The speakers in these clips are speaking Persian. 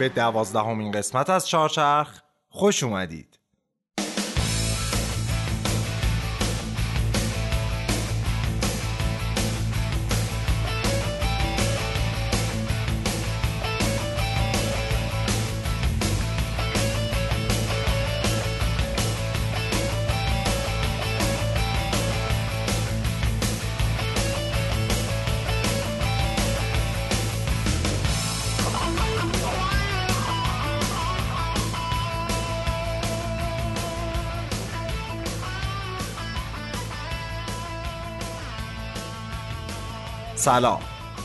به دوازدهمین قسمت از چارچرخ خوش اومدید. سلام.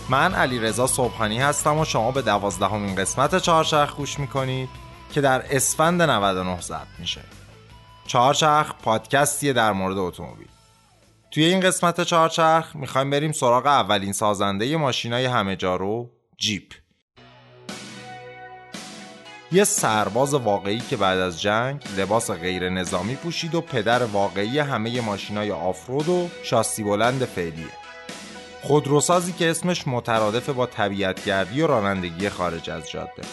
من علی رضا صبحانی هستم و شما به دوازدهمین قسمت چهارچرخ گوش می‌کنید که در اسفند 99 ضبط میشه. چهارچرخ پادکستیه در مورد اتومبیل. توی این قسمت چهارچرخ می‌خوایم بریم سراغ اولین سازنده ماشینای همه جارو جیپ. یه سرباز واقعی که بعد از جنگ لباس غیر نظامی پوشید و پدر واقعی همه ماشینای آفرود و شاسی بلند فعلیه. خودروسازی که اسمش مترادف با طبیعتگردی و رانندگی خارج از جاده.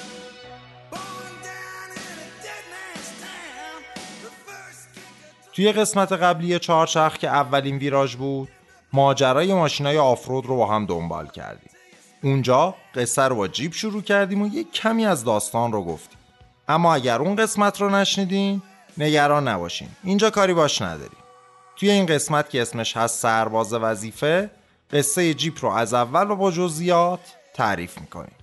توی قسمت قبلی چهارچرخ که اولین ویراژ بود ماجرای ماشینای آفرود رو با هم دنبال کردیم. اونجا قصه رو با جیب شروع کردیم و یک کمی از داستان رو گفتیم. اما اگر اون قسمت رو نشنیدین نگران نباشین. اینجا کاری باش نداریم. توی این قسمت که اسمش هست سرباز وظیفه قصه جیپ رو از اول و با جزئیات تعریف می‌کنیم.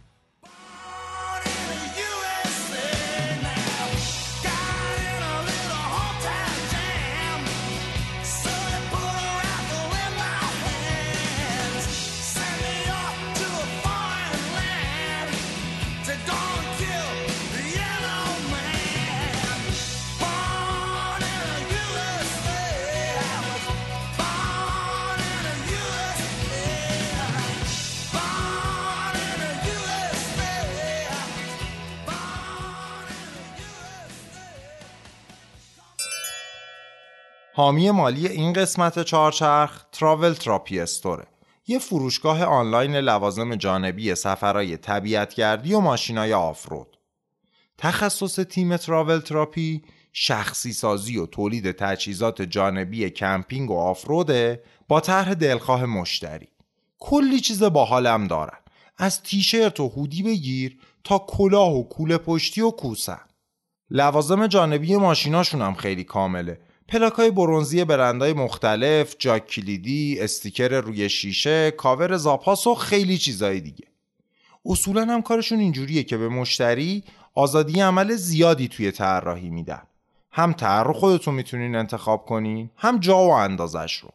حامی مالی این قسمت چهارچرخ Travel Therapy Store ه یه فروشگاه آنلاین لوازم جانبی سفرهای طبیعتگردی و ماشینای آفرود. تخصص تیم Travel Therapy شخصی سازی و تولید تجهیزات جانبی کمپینگ و آفروده با طرح دلخواه مشتری. کلی چیز باحالم دارن. از تیشرت و هودی بگیر تا کلاه و کوله پشتی و کوسن لوازم جانبی ماشیناشون هم خیلی کامله. پلاکای برونزی برندهای مختلف، جاک کلیدی، استیکر روی شیشه، کاور زاپاس و خیلی چیزای دیگه. اصولا هم کارشون اینجوریه که به مشتری آزادی عمل زیادی توی طراحی میدن. هم طرح خودتون می‌تونین انتخاب کنین، هم جا و اندازش رو.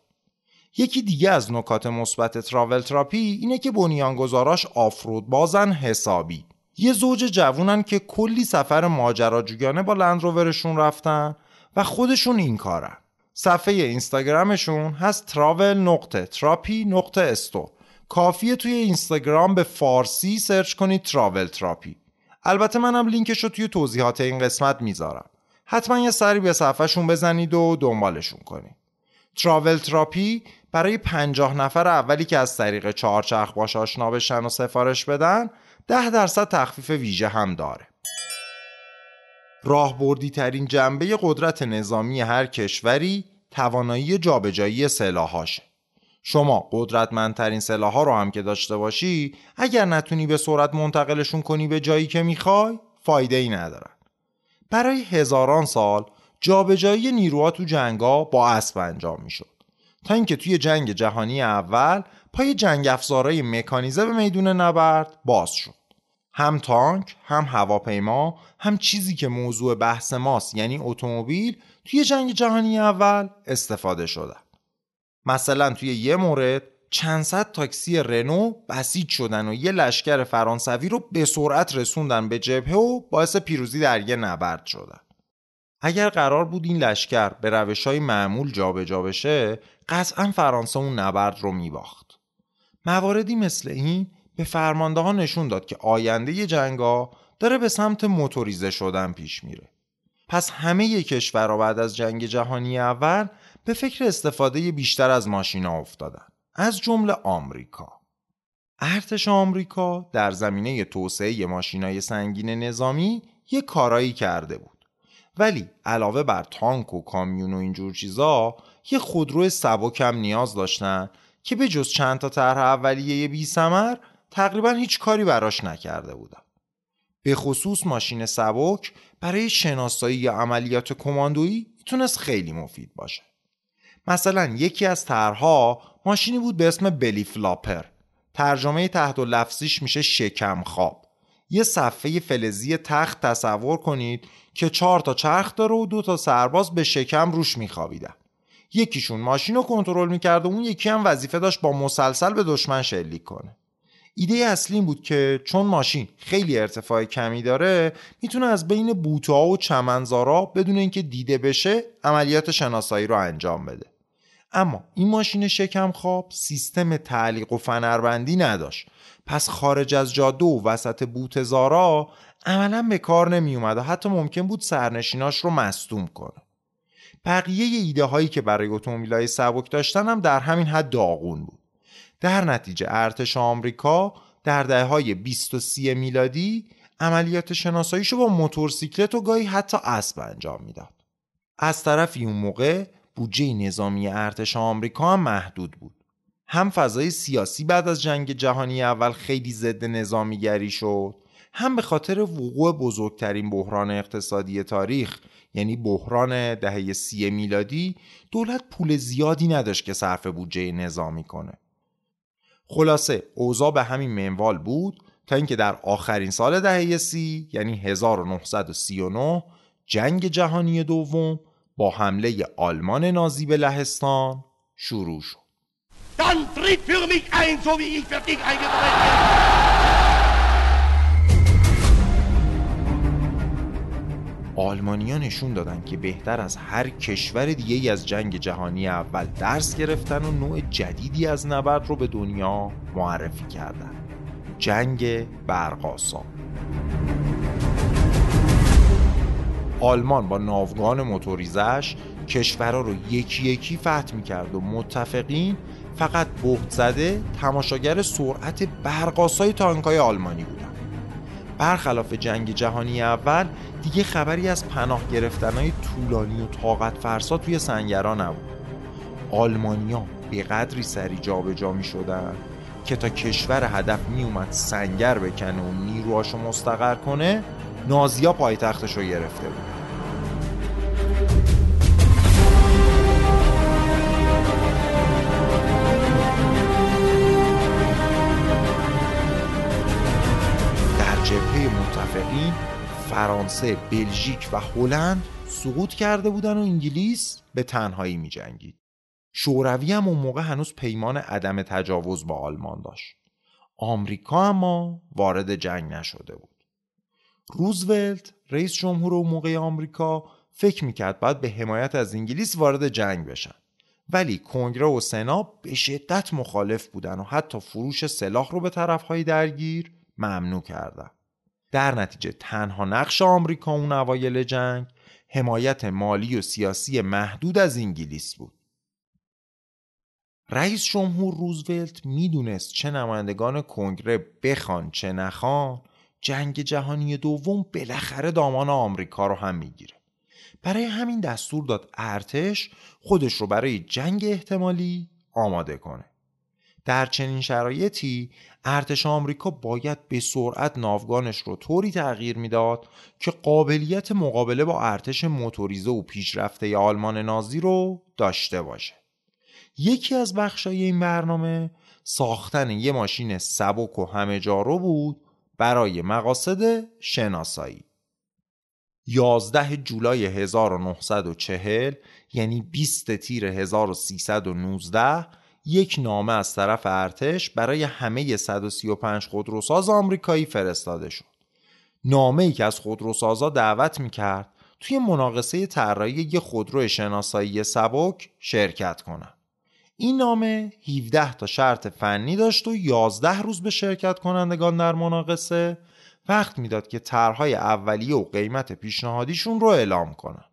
یکی دیگه از نکات مثبت تراول تراپی اینه که بنیانگذاراش آفرود بازن حسابی. یه زوج جوونن که کلی سفر ماجراجویانه با لندروورشون رفتن و خودشون این کاره‌ن. صفحه اینستاگرامشون هست Travel نقطه تراپی نقطه Store کافیه توی اینستاگرام به فارسی search کنید Travel Therapy البته منم لینکش رو توی توضیحات این قسمت می‌ذارم. حتما یه سری به صفحهشون بزنید و دنبالشون کنید. Travel Therapy برای پنجاه نفر اولی که از طریق چهارچرخ باش آشنا بشن و سفارش بدن ده درصد تخفیف ویژه هم داره. راهبردی ترین جنبه قدرت نظامی هر کشوری توانایی جابجایی سلاحاشه. شما قدرتمندترین سلاحها رو هم که داشته باشی اگر نتونی به سرعت منتقلشون کنی به جایی که می‌خوای فایده ای ندارن. برای هزاران سال جابجایی نیروها تو جنگا با اسب انجام می‌شد. تا اینکه توی جنگ جهانی اول پای جنگ افزارای مکانیزه به میدون نبرد باز شد. هم تانک هم هواپیما هم چیزی که موضوع بحث ماست یعنی اتومبیل توی جنگ جهانی اول استفاده شدن مثلا توی یه مورد چند صد تاکسی رنو بسیج شدن و یه لشکر فرانسوی رو به سرعت رسوندن به جبهه و باعث پیروزی در یه نبرد شدن اگر قرار بود این لشکر به روش های معمول جابجا بشه قطعا فرانسه اون نبرد رو میباخت. مواردی مثل این به فرمانده ها نشون داد که آینده جنگا داره به سمت موتوریزه شدن پیش میره. پس همه کشورها بعد از جنگ جهانی اول به فکر استفاده بیشتر از ماشینا افتادن. از جمله آمریکا. ارتش آمریکا در زمینه توسعه ماشینای سنگین نظامی یه کارایی کرده بود ولی علاوه بر تانک و کامیون و اینجور چیزا یه خودرو سبک هم نیاز داشتن که به جز چند تا طرح اولیه بی سمر تقریبا هیچ کاری براش نکرده بودن به خصوص ماشین سبک برای شناسایی یا عملیات کماندویی می‌تونست خیلی مفید باشه. مثلا یکی از طرحها ماشینی بود به اسم بلی فلاپر ترجمه تحت و لفظیش میشه شکم خواب یه صفحه فلزی تخت تصور کنید که چهار تا چرخ داره و دو تا سرباز به شکم روش میخوابیدن. یکیشون ماشین رو کنترل می‌کرد و اون یکی هم وظیفه داشت با مسلسل به دشمن شلیک کنه. ایده اصلی این بود که چون ماشین خیلی ارتفاع کمی داره می‌تونه از بین بوتها و چمنزارا بدون اینکه دیده بشه عملیات شناسایی رو انجام بده. اما این ماشین شکم خواب سیستم تعلیق و فنربندی نداشت. پس خارج از جاده و وسط بوتزارا عملا به کار نمی اومد و حتی ممکن بود سرنشیناش رو مصدوم کنه. بقیه ایده هایی که برای اتومبیل‌های سبک داشتن هم در همین حد داغون بود. در نتیجه ارتش آمریکا در دهه های 20 و 30 میلادی عملیات شناساییشو با موتورسیکلت و گاهی حتی اسب انجام می‌داد. از طرفی اون موقع بودجه نظامی ارتش آمریکا هم محدود بود. هم فضای سیاسی بعد از جنگ جهانی اول خیلی ضد نظامیگری شد هم به خاطر وقوع بزرگترین بحران اقتصادی تاریخ یعنی بحران دهه سی میلادی دولت پول زیادی نداشت که صرف بودجه نظامی کنه خلاصه اوضاع به همین منوال بود تا اینکه در آخرین سال دهه سی یعنی 1939 جنگ جهانی دوم با حمله آلمان نازی به لهستان شروع شد. آلمانیا نشون دادن که بهتر از هر کشور دیگه از جنگ جهانی اول درس گرفتن و نوع جدیدی از نبرد رو به دنیا معرفی کردن. جنگ برقاسا آلمان با ناوگان موتوریزش کشورها رو یکی یکی فتح می‌کرد و متفقین فقط بهت زده تماشاگر سرعت برقاسای تانکای آلمانی بودن. برخلاف جنگ جهانی اول دیگه خبری از پناه گرفتنهای طولانی و طاقت فرسا توی سنگرا نبود. آلمانیا به قدری سری جابجا می شدن که تا کشور هدف می اومد سنگر بکنه و نیروهاشو مستقر کنه نازیا پایتختش رو گرفته بود. فرانسه، بلژیک و هلند سقوط کرده بودن و انگلیس به تنهایی می جنگید. شوروی هم اون موقع هنوز پیمان عدم تجاوز با آلمان داشت. آمریکا اما وارد جنگ نشده بود. روزولت رئیس جمهور اون موقع آمریکا فکر می‌کرد باید به حمایت از انگلیس وارد جنگ بشن. ولی کنگره و سنا به شدت مخالف بودن و حتی فروش سلاح رو به طرفهای درگیر ممنوع کردن. در نتیجه تنها نقش آمریکا اون اوایل جنگ حمایت مالی و سیاسی محدود از انگلیس بود. رئیس جمهور روزولت می‌دونست چه نمایندگان کنگره بخوان چه نخوان جنگ جهانی دوم بالاخره دامان آمریکا رو هم می‌گیره. برای همین دستور داد ارتش خودش رو برای جنگ احتمالی آماده کنه. در چنین شرایطی ارتش آمریکا باید به سرعت ناوگانش رو طوری تغییر می‌داد که قابلیت مقابله با ارتش موتوریزه و پیشرفته آلمان نازی رو داشته باشه. یکی از بخشای این برنامه ساختن یه ماشین سبک و همه جارو بود برای مقاصد شناسایی. 11 جولای 1940 یعنی 20 تیر 1319 یک نامه از طرف ارتش برای همه 135 خودروساز آمریکایی فرستاده شد. نامه ای که از خودروسازا دعوت می‌کرد توی مناقصه طراحی یک خودرو شناسایی سبک شرکت کنند. این نامه 17 تا شرط فنی داشت و 11 روز به شرکت کنندگان در مناقصه وقت می‌داد که طرحهای اولیه و قیمت پیشنهادیشون رو اعلام کنن.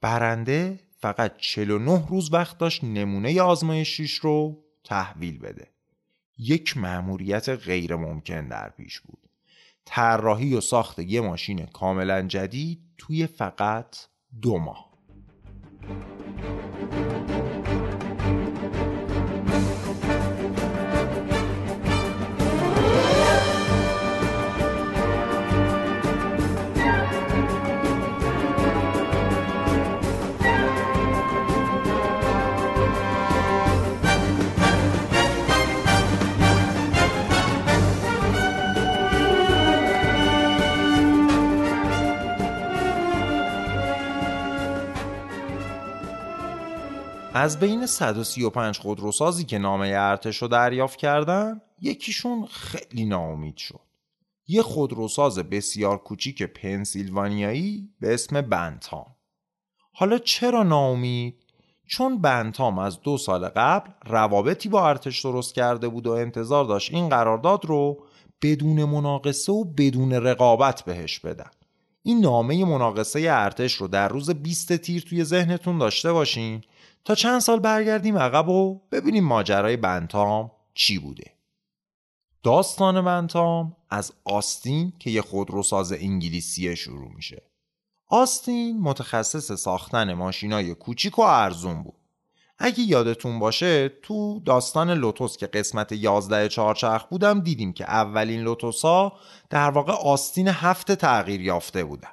برنده فقط 49 روز وقت داشت نمونه آزمایشیش رو تحویل بده. یک مأموریت غیر ممکن در پیش بود. طراحی و ساخت یه ماشین کاملا جدید توی فقط دو ماه. از بین 135 خودروسازی که نامه ارتش رو دریافت کردن یکیشون خیلی ناامید شد. یه خودروساز بسیار کوچیک پنسیلوانیایی به اسم بنتام. حالا چرا ناامید؟ چون بنتام از دو سال قبل روابطی با ارتش درست کرده بود و انتظار داشت این قرارداد رو بدون مناقصه و بدون رقابت بهش بدن. این نامه مناقصه ارتش رو در روز 20 تیر توی ذهنتون داشته باشین تا چند سال برگردیم عقب و ببینیم ماجرای بنتام چی بوده. داستان بنتام از آستین که یه خودروساز انگلیسیه شروع میشه. آستین متخصص ساختن ماشینای کوچیک و ارزون بود. اگه یادتون باشه تو داستان لوتوس که قسمت 11 چهارچرخ بودم دیدیم که اولین لوتوسا در واقع آستین هفت تغییر یافته بودن.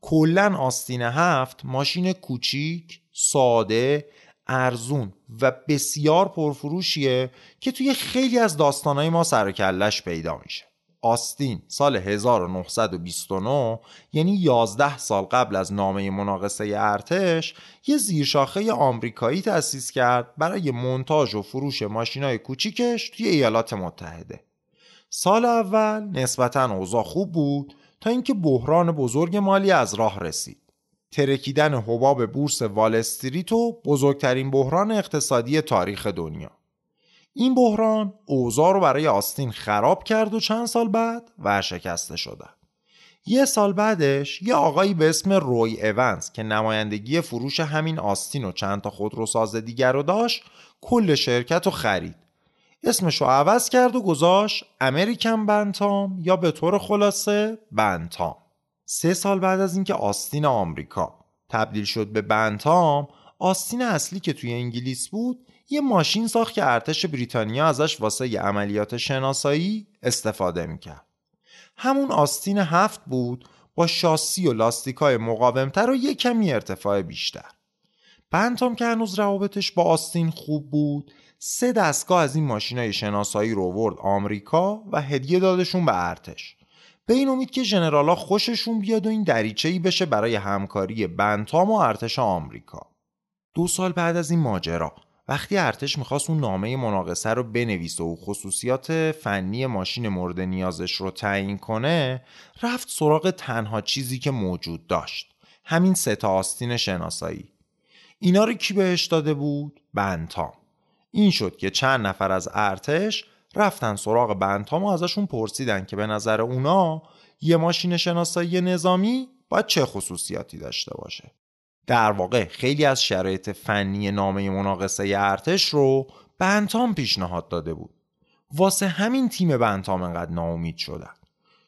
کلا آستین هفت ماشین کوچیک ساده ارزون و بسیار پرفروشیه که توی خیلی از داستانهای ما سر کلش پیدا میشه. آستین سال 1929 یعنی 11 سال قبل از نامه مناقصه ارتش یه زیرشاخه آمریکایی تأسیس کرد برای منتاژ و فروش ماشینای کوچیکش توی ایالات متحده. سال اول نسبتا اوضاع خوب بود تا اینکه بحران بزرگ مالی از راه رسید. ترکیدن حباب بورس وال استریت و بزرگترین بحران اقتصادی تاریخ دنیا. این بحران اوضاع رو برای آستین خراب کرد و چند سال بعد ورشکسته شدن یه سال بعدش یه آقایی به اسم روی ایونز که نمایندگی فروش همین آستین و چند تا خودروساز دیگر رو داشت کل شرکت رو خرید. اسمش رو عوض کرد و گذاشت امریکن بنتام یا به طور خلاصه بنتام سه سال بعد از اینکه آستین آمریکا تبدیل شد به بنتام آستین اصلی که توی انگلیس بود یه ماشین ساخت که ارتش بریتانیا ازش واسه یه عملیات شناسایی استفاده می‌کرد. همون آستین هفت بود با شاسی و لاستیکای مقاومتر و یه کمی ارتفاع بیشتر. بنتام که هنوز روابطش با آستین خوب بود سه دستگاه از این ماشینای شناسایی رو ورد آمریکا و هدیه دادشون به ارتش. به این امید که ژنرالا خوششون بیاد و این دریچه ای بشه برای همکاری بنتام و ارتش آمریکا. دو سال بعد از این ماجرا وقتی ارتش می‌خواست اون نامه مناقصه رو بنویسه و خصوصیات فنی ماشین مورد نیازش رو تعیین کنه رفت سراغ تنها چیزی که موجود داشت همین سه آستین شناسایی. اینا رو کی بهش داده بود؟ بنتام این شد که چند نفر از ارتش رفتن سراغ بنتام و ازشون پرسیدن که به نظر اونا یه ماشین شناسایی نظامی باید چه خصوصیاتی داشته باشه. در واقع خیلی از شرایط فنی نامه مناقصه ارتش رو بنتام پیشنهاد داده بود. واسه همین تیم بنتام انقدر ناامید شدن.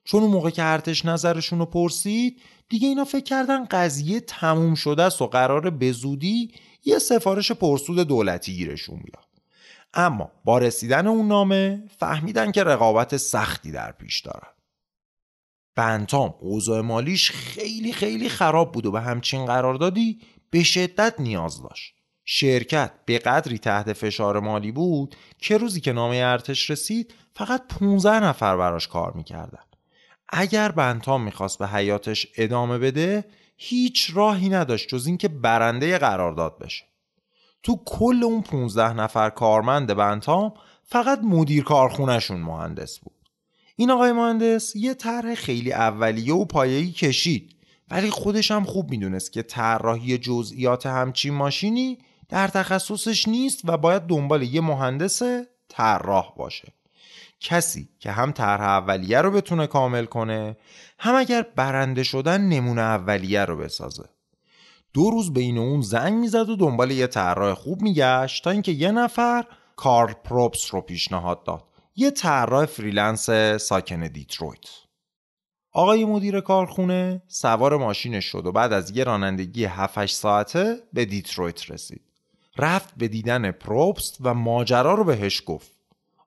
چون اون موقع که ارتش نظرشون رو پرسید دیگه اینا فکر کردن قضیه تموم شده است و قرار به زودی یه سفارش پرسود دولتی گیرشون بیاد. اما با رسیدن اون نامه فهمیدن که رقابت سختی در پیش دارن. بنتام اوضاع مالیش خیلی خیلی خراب بود و به همچین قراردادی به شدت نیاز داشت. شرکت به قدری تحت فشار مالی بود که روزی که نامه ارتش رسید فقط 15 نفر براش کار می‌کردن. اگر بنتام می‌خواست به حیاتش ادامه بده هیچ راهی نداشت جز اینکه برنده قرارداد بشه. تو کل اون 15 نفر کارمند بنتام فقط مدیر کارخونهشون مهندس بود. این آقای مهندس یه طرح خیلی اولیه و پایه‌ای کشید. ولی خودش هم خوب می‌دونست که طراحی جزئیات همچین ماشینی در تخصصش نیست و باید دنبال یه مهندس طراح باشه. کسی که هم طرح اولیه رو بتونه کامل کنه هم اگر برنده شدن نمونه اولیه رو بسازه. دو روز بین اون زنگ می‌زد و دنبال یه طراح خوب میگشت تا اینکه یه نفر کارل پروبست رو پیشنهاد داد. یه طراح freelance ساکن دیترویت. آقای مدیر کارخونه سوار ماشینش شد و بعد از یه رانندگی 7 ساعته به دیترویت رسید. رفت به دیدن پروبست و ماجرا رو بهش گفت.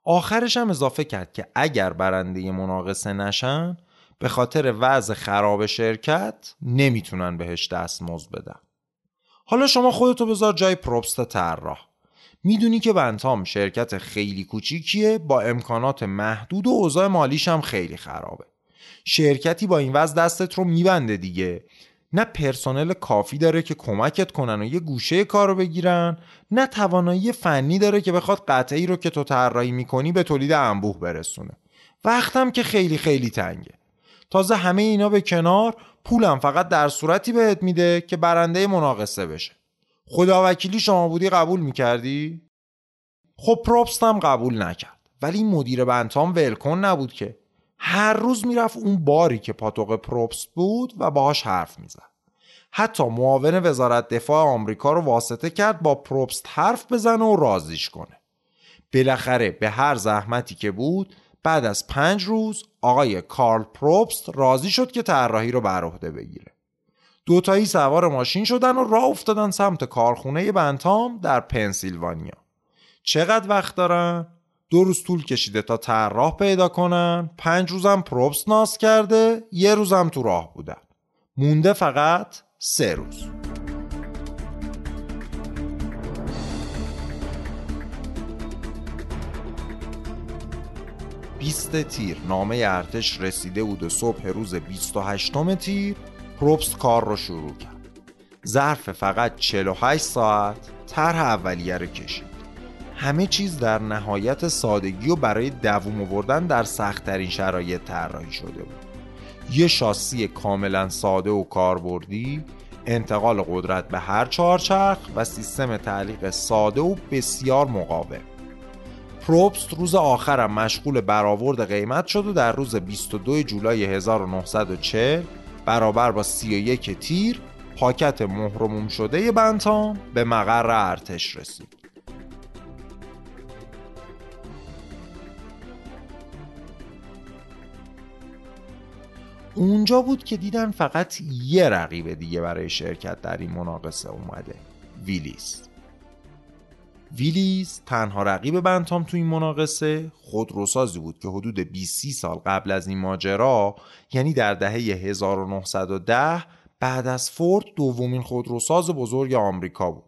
آخرش هم اضافه کرد که اگر برنده مناقصه نشن به خاطر وضع خراب شرکت نمی‌تونن بهش دستمزد بدن. حالا شما خودتو بذار جای پروبست طراح. می‌دونی که بنتام شرکت خیلی کوچیکیه با امکانات محدود و اوضاع مالیش هم خیلی خرابه. شرکتی با این وضع دستت رو میبنده دیگه. نه پرسنل کافی داره که کمکت کنن و یه گوشه کار رو بگیرن نه توانایی فنی داره که بخواد قطعی رو که تو طراحی می‌کنی به تولید انبوه برسونه. وقتم که خیلی خیلی تنگه. تازه همه اینا به کنار پولم فقط در صورتی بهت میده که برنده مناقصه بشه. خدا وکیلی شما بودی قبول می‌کردی؟ خب پروپست هم قبول نکرد. ولی مدیر بنتام ولکن نبود که. هر روز می‌رفت اون باری که پاتوق پروپست بود و باهاش حرف می‌زد. حتی معاون وزارت دفاع آمریکا رو واسطه کرد با پروپست حرف بزنه و رازیش کنه. بالاخره به هر زحمتی که بود بعد از پنج روز آقای کارل پروپست راضی شد که طراحی رو بر عهده بگیره. دوتایی سوار ماشین شدن و راه افتادن سمت کارخونه بنتام در پنسیلوانیا. چقدر وقت دارن؟ دو روز طول کشیده تا طراح پیدا کنن. پنج روزم پروبس ناس کرده. یه روزم تو راه بودن. مونده فقط سه روز. بیست تیر. نامه ارتش رسیده بود و صبح روز 28 تیر. پروبس کار رو شروع کرد. ظرف فقط 48 ساعت طرح اولیه رو کشید. همه چیز در نهایت سادگی و برای دووم آوردن در سختترین شرایط طراحی شده بود. یه شاسی کاملا ساده و کاربردی انتقال قدرت به هر چهارچرخ و سیستم تعلیق ساده و بسیار مقاوم. پروبست روز آخرم مشغول برآورد قیمت شد و در روز 22 جولای 1940 برابر با 31 تیر پاکت مهرموم شده بنتام به مقر ارتش رسید. اونجا بود که دیدن فقط یه رقیب دیگه برای شرکت در این مناقصه اومده ویلیس. ویلیس تنها رقیب بنتام تو این مناقصه خودروسازی بود که حدود 20 سال قبل از این ماجرا یعنی در دهه 1910 بعد از فورد دومین خودروساز بزرگ آمریکا بود.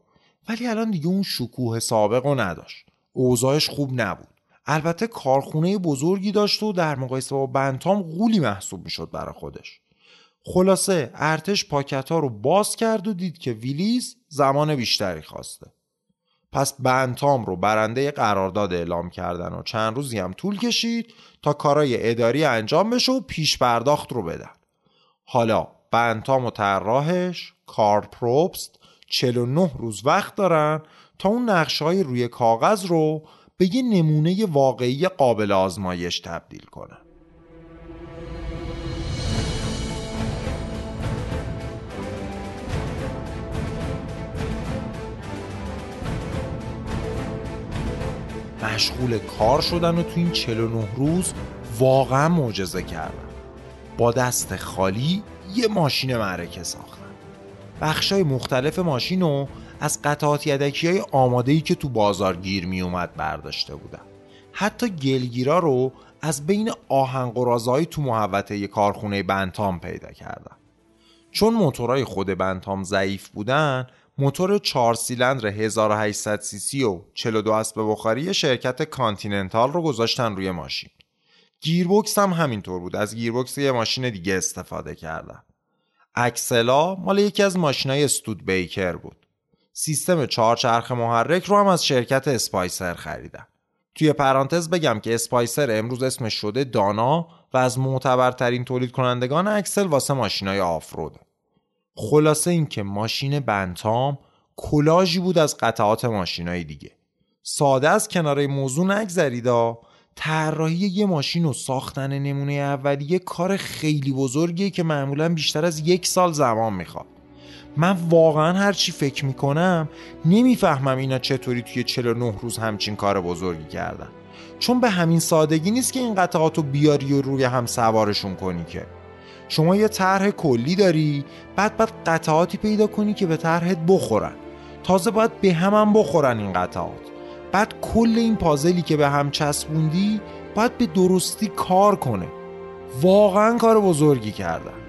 ولی الان دیگه اون شکوه سابق رو نداشت. اوضاعش خوب نبود. البته کارخونه بزرگی داشت و در مقایسه با بنتام غولی محسوب می‌شد برای خودش. خلاصه ارتش پاکت ها رو باز کرد و دید که ویلیز زمان بیشتری خواسته. پس بنتام رو برنده قرارداد اعلام کردن و چند روزی هم طول کشید تا کارای اداری انجام بشه و پیش پرداخت رو بدن. حالا بنتام و طراحش کار پروبست 49 روز وقت دارن تا اون نقشه روی کاغذ رو به یه نمونه واقعی قابل آزمایش تبدیل کنن. مشغول کار شدن و تو این 49 روز واقعا معجزه کردن. با دست خالی یه ماشین معرکه ساختن. بخشای مختلف ماشین رو از قطعات یدکی های آماده ای که تو بازار گیر می اومد برداشته بودن. حتی گلگیرا رو از بین آهن تو محوطه کارخونه بنتام پیدا کردن. چون موتورهای خود بنتام ضعیف بودن موتور 4 سیلندر 1800 سی سی و 42 اسب بخار شرکت کانتیننتال رو گذاشتن روی ماشین. گیربکس هم همینطور بود. از گیربکس یه ماشین دیگه استفاده کردن. axle ا مال یکی از ماشینای استودبیکر بود. سیستم چهارچرخ محرک رو هم از شرکت اسپایسر خریدن توی پرانتز بگم که اسپایسر امروز اسمش شده دانا و از معتبرترین تولید کنندگان axle واسه ماشینای آفروده خلاصه اینکه ماشین بنتام کلاژی بود از قطعات ماشینای دیگه. ساده از کناره موضوع نگذریدا طراحی یه ماشین و ساختن نمونه اولیه کار خیلی بزرگیه که معمولا بیشتر از یک سال زمان می‌خواد. من واقعا هر چی فکر می‌کنم نمی‌فهمم اینا چطوری توی 49 روز همچین کار بزرگی کردن. چون به همین سادگی نیست که این قطعات رو بیاری و روی هم سوارشون کنی که. شما یه طرح کلی داری بعد بعد قطعاتی پیدا کنی که به طرحت بخورن. تازه باید به هم, هم بخورن این قطعات. بعد کل این پازلی که به هم چسبوندی باید به درستی کار کنه. واقعا کار بزرگی کردن.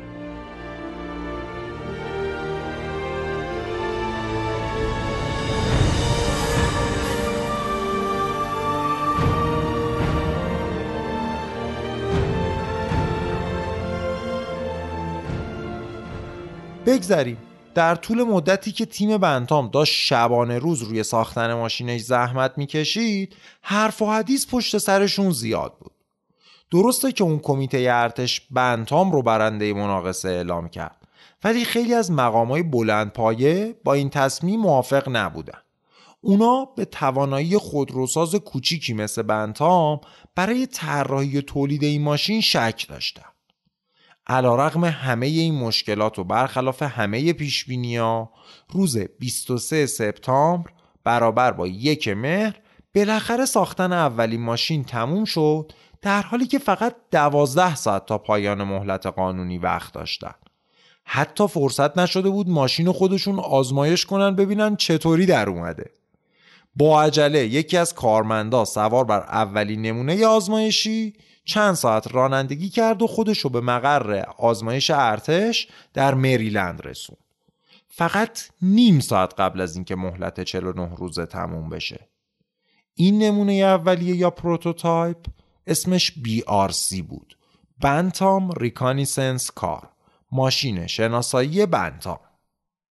بگذریم. در طول مدتی که تیم بنتام داشت شبانه روز روی ساختن ماشینش زحمت می‌کشید حرف و حدیث پشت سرشون زیاد بود. درسته که اون کمیته ارتش بنتام رو برنده مناقصه اعلام کرد ولی خیلی از مقامای بلند پایه با این تصمیم موافق نبودن. اونا به توانایی خودروساز کوچیکی مثل بنتام برای طراحی و تولید این ماشین شک داشتن. علا رقم همه این مشکلات و برخلاف همه پیش ها روز 23 سپتامبر برابر با یک مهر بالاخره ساختن اولین ماشین تموم شد در حالی که فقط دوازده ساعت تا پایان مهلت قانونی وقت داشتن. حتی فرصت نشده بود ماشین خودشون آزمایش کنن ببینن چطوری در اومده. با عجله یکی از کارمندا سوار بر اولین نمونه آزمایشی چند ساعت رانندگی کرد و خودش رو به مقر آزمایش ارتش در مریلند رسون فقط نیم ساعت قبل از اینکه مهلت 49 روزه تموم بشه. این نمونه اولیه یا prototype اسمش BRC بود. Bantam Reconnaissance Car. ماشین شناسایی بنتام.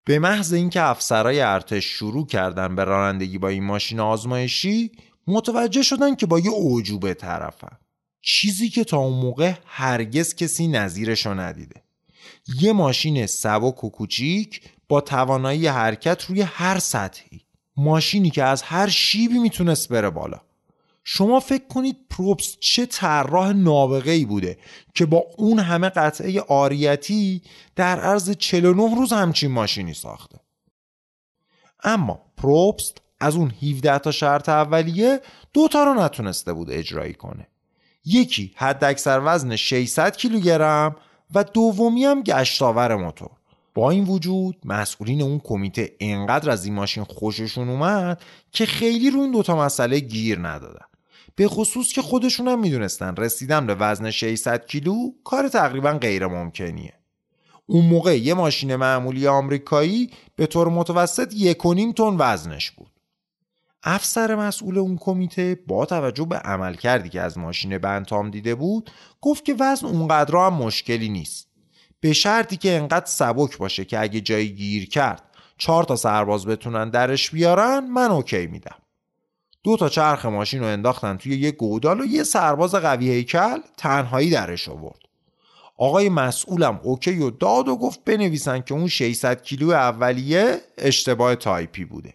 به محض اینکه افسرای ارتش شروع کردن به رانندگی با این ماشین آزمایشی متوجه شدن که با یه اوجوبه طرفن. چیزی که تا اون موقع هرگز کسی نظیرشو ندیده. یه ماشین سبک و کوچیک با توانایی حرکت روی هر سطحی. ماشینی که از هر شیبی می‌تونست بره بالا. شما فکر کنید پروپس چه طراح نابغه ای بوده که با اون همه قطعه آریتی در عرض 49 روز همچین ماشینی ساخته. اما پروپس از اون 17 تا شرط اولیه دو تا رو نتونسته بود اجرایی کنه. یکی حداکثر وزن 600 کیلوگرم و دومی هم گشتاور موتور. با این وجود مسئولین اون کمیته انقدر از این ماشین خوششون اومد که خیلی رو این دوتا مسئله گیر ندادن. به خصوص که خودشون هم می‌دونستن رسیدن به وزن 600 کیلو کار تقریبا غیر ممکنیه اون موقع یه ماشین معمولی آمریکایی به طور متوسط یک تن وزنش بود. افسر مسئول اون کمیته با توجه به عمل کردی که از ماشین بنتام دیده بود گفت که وزن اونقدر هم مشکلی نیست. به شرطی که انقدر سبک باشه که اگه جایی گیر کرد چهار تا سرباز بتونن درش بیارن من اوکی میدم. دو تا چرخ ماشین رو انداختن توی یه گودال و یه سرباز قوی هیکل تنهایی درش آورد. آقای مسئولم اوکی و داد و گفت بنویسن که اون 600 کیلو اولیه اشتباه تایپی بوده.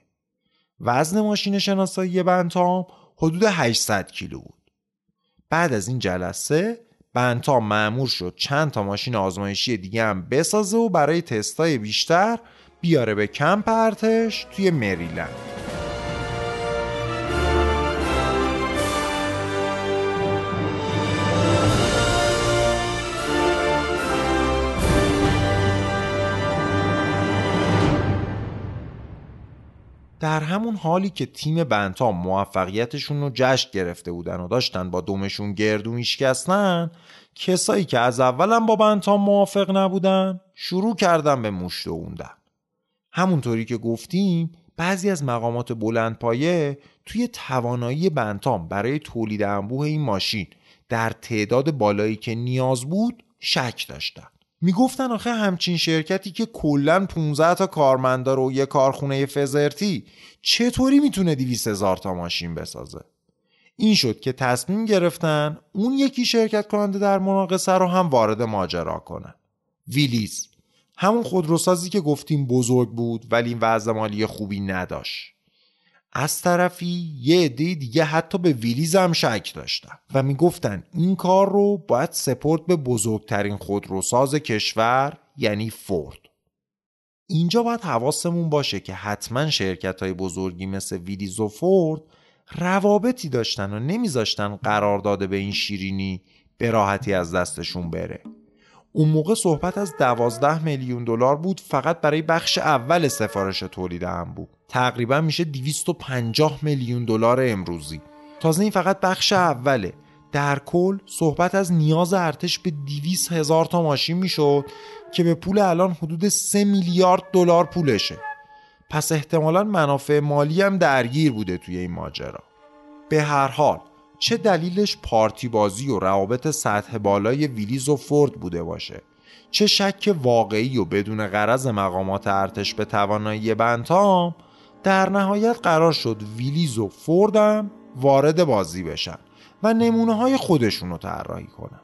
وزن ماشین شناسایی بنتام حدود 800 کیلو بود. بعد از این جلسه بنتام مامور شد چند تا ماشین آزمایشی دیگه هم بسازه و برای تستای بیشتر بیاره به کمپ ارتش توی مریلند. در همون حالی که تیم بنتام موفقیتشون رو جشن گرفته بودن و داشتن با دومشون گردو میشکستن کسایی که از اولم با بنتام موافق نبودن شروع کردن به مشت اوندن. همونطوری که گفتیم بعضی از مقامات بلند پایه توی توانایی بنتام برای تولید انبوه این ماشین در تعداد بالایی که نیاز بود شک داشتن. می‌گفتن آخه همچین شرکتی که کلا 15 تا کارمندار و یه کارخونه فزرتی چطوری می‌تونه 200 هزار تا ماشین بسازه؟ این شد که تصمیم گرفتن اون یکی شرکت کننده در مناقصه رو هم وارد ماجرا کنن. ویلیز همون خودروسازی که گفتیم بزرگ بود ولی این وضع مالی خوبی نداشت. از طرفی یه عده دیگه حتی به ویلیز هم شک داشتن و می‌گفتن این کار رو باید سپورت به بزرگترین خودروساز کشور یعنی فورد. اینجا باید حواسمون باشه که حتما شرکت های بزرگی مثل ویلیز و فورد روابطی داشتن و نمیذاشتن قرار داده به این شیرینی به راحتی از دستشون بره. اون موقع صحبت از دوازده میلیون دلار بود فقط برای بخش اول سفارش تولید بود. تقریبا میشه 250 میلیون دلار امروزی. تازه این فقط بخش اوله. در کل صحبت از نیاز ارتش به 200 هزار تا ماشین می‌شد که به پول الان حدود 3 میلیارد دلار پولشه. پس احتمالا منافع مالی هم درگیر بوده توی این ماجرا. به هر حال چه دلیلش پارتی بازی و روابط سطح بالای ویلیز و فورد بوده باشه؟ چه شک واقعی و بدون غرض مقامات ارتش به توانایی بنتام در نهایت قرار شد ویلیز و فوردم وارد بازی بشن و نمونه های خودشون رو طراحی کنن.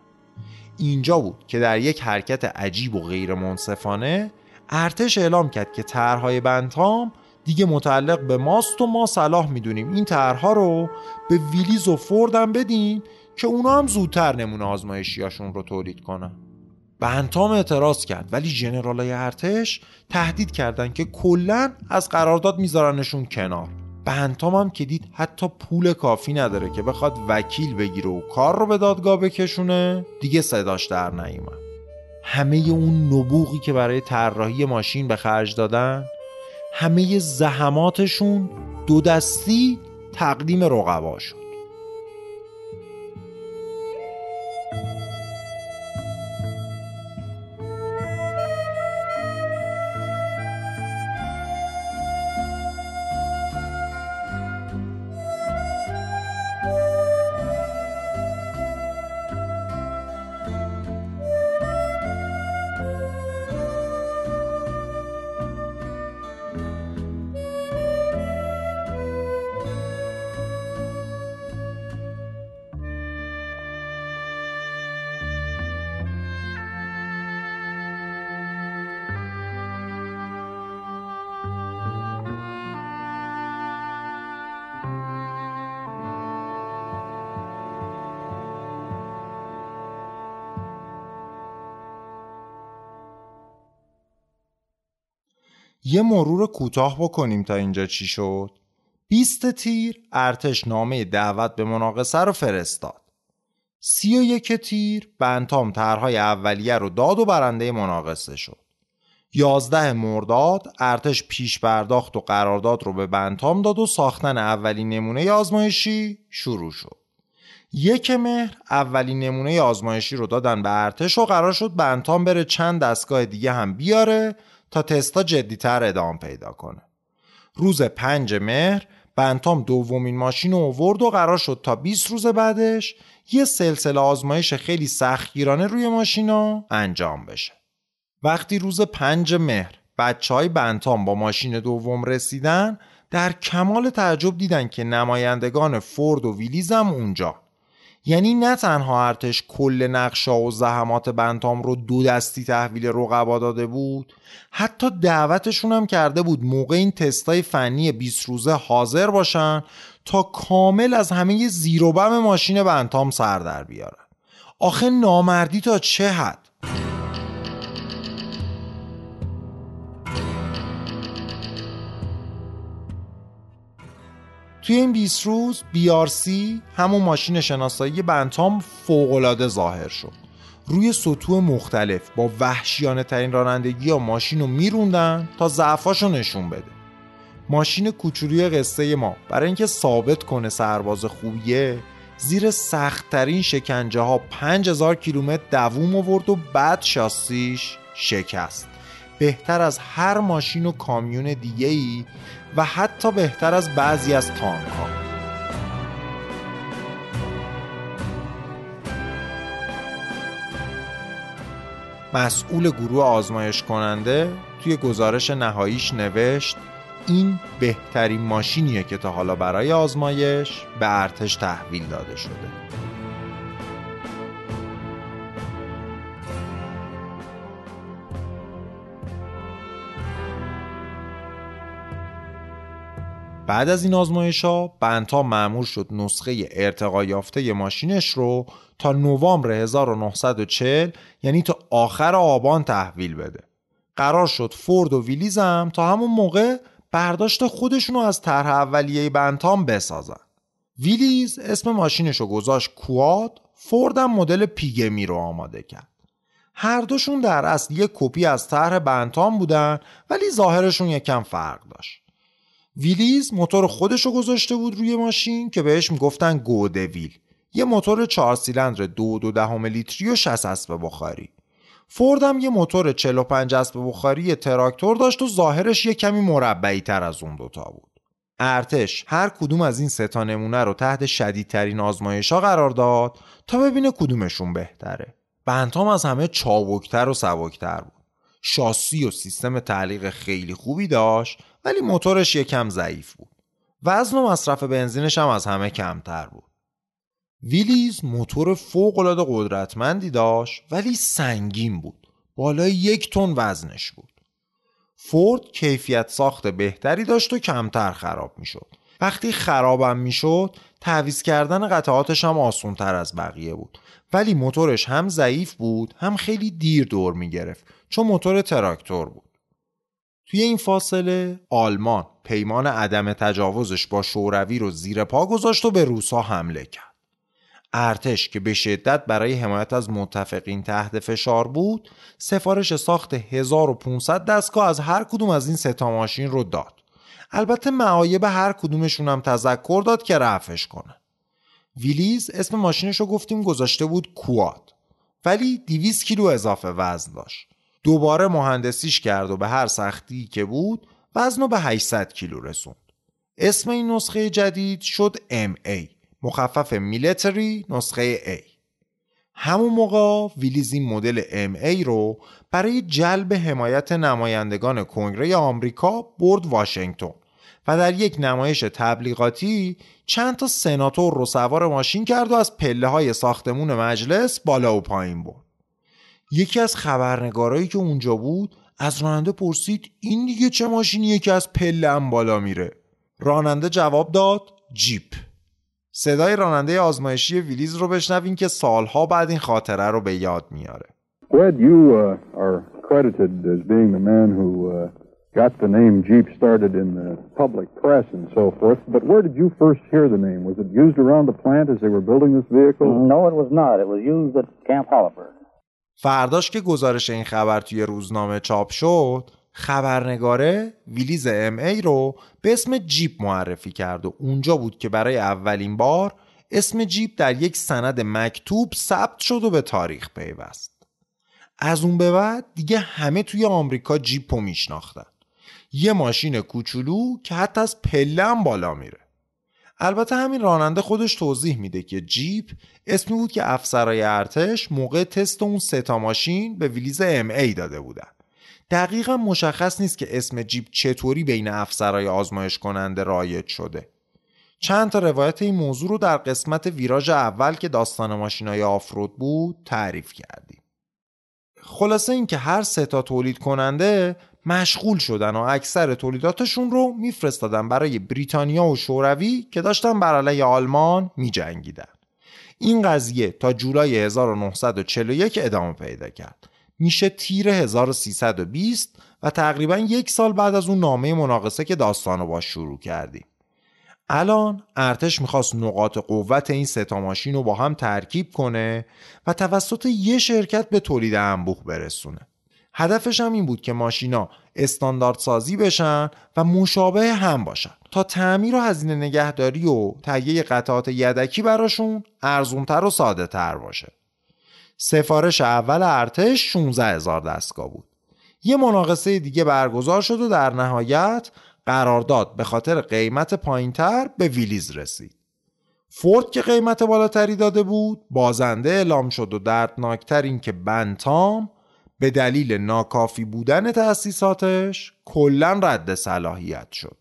اینجا بود که در یک حرکت عجیب و غیر منصفانه ارتش اعلام کرد که طرحهای بنتام دیگه متعلق به ماست و ما صلاح می‌دونیم. این طرحها رو به ویلیز و فوردم بدین که اونا هم زودتر نمونه آزمایشیاشون رو تولید کنن. بنتام اعتراض کرد ولی ژنرالای ارتش تهدید کردند که کلا از قرارداد میذارنشون کنار. بنتام هم که دید حتی پول کافی نداره که بخواد وکیل بگیره و کار رو به دادگاه بکشونه دیگه صداش در نیومد. همه اون نبوغی که برای طراحی ماشین به خرج دادن همه زحماتشون دو دستی تقدیم رقبا شد. یه مرور کوتاه بکنیم تا اینجا چی شد. 20 تیر ارتش نامه دعوت به مناقصه رو فرستاد. سی و یک تیر بنتام طرحهای اولیه رو داد و برنده مناقصه شد. یازده مرداد ارتش پیش پرداخت و قرارداد رو به بنتام داد و ساختن اولین نمونه آزمایشی شروع شد. یک مهر اولین نمونه آزمایشی رو دادن به ارتش و قرار شد بنتام بره چند دستگاه دیگه هم بیاره تا تستا جدیتر ادامه پیدا کنه. روز پنج مهر بنتام دومین ماشین رو آورد و قرار شد تا 20 روز بعدش یه سلسله آزمایش خیلی سختگیرانه روی ماشینا انجام بشه. وقتی روز پنج مهر بچه های بنتام با ماشین دوم رسیدن در کمال تعجب دیدن که نمایندگان فورد و ویلیز هم اونجا. یعنی نه تنها ارتش کل نقشا و زحمات بنتام رو دو دستی تحویل رقبا داده بود حتی دعوتشون هم کرده بود موقع این تستای فنی 20 روزه حاضر باشن تا کامل از همه زیر و بم ماشین بنتام سر در بیارن. آخه نامردی تا چه حد؟ توی این 20 روز سی همون ماشین شناسایی بنتام فوقالعاده ظاهر شد. روی سطوح مختلف با وحشیانه ترین رانندگی ها ماشین رو میروندن تا ضعفاشو نشون بده. ماشین کوچولی قصه ما برای اینکه ثابت کنه سرباز خوبیه زیر سختترین شکنجه ها 5000 کیلومتر دووم آورد و بعد شاسیش شکست. بهتر از هر ماشین و کامیون دیگه ای و حتی بهتر از بعضی از تانک ها مسئول گروه آزمایش کننده توی گزارش نهاییش نوشت این بهترین ماشینیه که تا حالا برای آزمایش به ارتش تحویل داده شده. بعد از این آزمایش ها بنتا معمول شد نسخه ارتقا یافته ماشینش رو تا نوامبر 1940 یعنی تا آخر آبان تحویل بده. قرار شد فورد و ویلیزم تا همون موقع برداشت خودشون رو از طرح اولیه بنتام بسازن. ویلیز اسم ماشینش رو گذاشت Quad فوردم مدل Pygmy رو آماده کرد. هر دوشون در اصل یک کپی از طرح بنتام بودن ولی ظاهرشون یکم فرق داشت. ویلیز موتور خودش رو گذاشته بود روی ماشین که بهش می‌گفتن Go Devil. یه موتور چهار سیلندر دو دو دهم لیتری و 60 اسب بخاری. فوردم یه موتور 45 اسب بخاری تراکتور داشت و ظاهرش یه کمی مربعی تر از اون دوتا بود. ارتش هر کدوم از این سه نمونه رو تحت شدیدترین آزمایش ها قرار داد تا ببینه کدومشون بهتره. بنتام از همه چابکتر و سبکتر بود. شاسی و سیستم تعلیق خیلی خوبی داشت ولی موتورش یکم ضعیف بود. وزن و مصرف بنزینش هم از همه کمتر بود. ویلیز موتور فوق قدرتمندی داشت ولی سنگین بود. بالای یک تن وزنش بود. فورد کیفیت ساخت بهتری داشت و کمتر خراب می‌شد. وقتی خرابم می‌شد تعویز کردن قطعاتش هم آسون تر از بقیه بود. ولی موتورش هم ضعیف بود هم خیلی دیر دور می‌گرفت چون موتور تراکتور بود. توی این فاصله آلمان پیمان عدم تجاوزش با شوروی رو زیر پا گذاشت و به روسا حمله کرد. ارتش که به شدت برای حمایت از متفقین تحت فشار بود سفارش ساخت 1500 دستگاه از هر کدوم از این ستا ماشین رو داد. البته معایب هر کدومشون هم تذکر داد که رفش کنه. ویلیز اسم ماشینش رو گفتیم گذاشته بود کواد. ولی 200 کیلو اضافه وزن داشت. دوباره مهندسیش کرد و به هر سختی که بود وزن به 800 کیلو رسوند. اسم این نسخه جدید شد MA مخفف میلیتری نسخه A. همون موقع ویلیز این مدل MA رو برای جلب حمایت نمایندگان کنگره آمریکا برد واشنگتن و در یک نمایش تبلیغاتی چند تا سناتور رو سوار ماشین کرد و از پله های ساختمون مجلس بالا و پایین برد. یکی از خبرنگارایی که اونجا بود از راننده پرسید این دیگه چه ماشینیه که از پله هم بالا میره راننده جواب داد جیپ صدای راننده آزمایشی ویلیز رو بشنوین که سالها بعد این خاطره رو به یاد میاره. Fred, you uh, are credited as being the man who uh, got the name Jeep started in the public press and so forth. But where did you first hear the name? Was it used around the plant as they were building this vehicle? No, it was not. It was used at Camp Holliver. فرداش که گزارش این خبر توی روزنامه چاپ شد خبرنگاره ویلیز ام ای رو به اسم جیپ معرفی کرد و اونجا بود که برای اولین بار اسم جیپ در یک سند مکتوب ثبت شد و به تاریخ پیوست. از اون به بعد دیگه همه توی آمریکا جیپ رو میشناختن. یه ماشین کوچولو که حتی از پله هم بالا میره. البته همین راننده خودش توضیح میده که جیپ اسمی بود که افسرای ارتش موقع تست اون سه تا ماشین به ویلیز MA داده بودن. دقیقا مشخص نیست که اسم جیپ چطوری بین افسرهای آزمایش کننده رایج شده. چند تا روایت این موضوع رو در قسمت ویراژ اول که داستان ماشینای آفرود بود تعریف کردیم. خلاصه اینکه هر سه تا تولید کننده مشغول شدن و اکثر تولیداتشون رو میفرستادن برای بریتانیا و شوروی که داشتن بر علیه آلمان میجنگیدن. این قضیه تا جولای 1941 ادامه پیدا کرد. میشه تیر 1320 و تقریبا یک سال بعد از اون نامه مناقصه که داستانو با شروع کردیم. الان ارتش می‌خواست نقاط قوت این ستا ماشین رو با هم ترکیب کنه و توسط یه شرکت به تولید انبوه برسونه. هدفش هم این بود که ماشینا استاندارد سازی بشن و مشابه هم باشن. تا تعمیر و هزینه نگهداری و تهیه قطعات یدکی براشون ارزونتر و ساده تر باشه. سفارش اول ارتش 16 هزار دستگاه بود. یه مناقصه دیگه برگزار شد و در نهایت قرارداد به خاطر قیمت پایینتر به ویلیز رسید. فورد که قیمت بالاتری داده بود بازنده اعلام شد و دردناکتر این که بنتام به دلیل ناکافی بودن تأسیساتش کلا رد صلاحیت شد.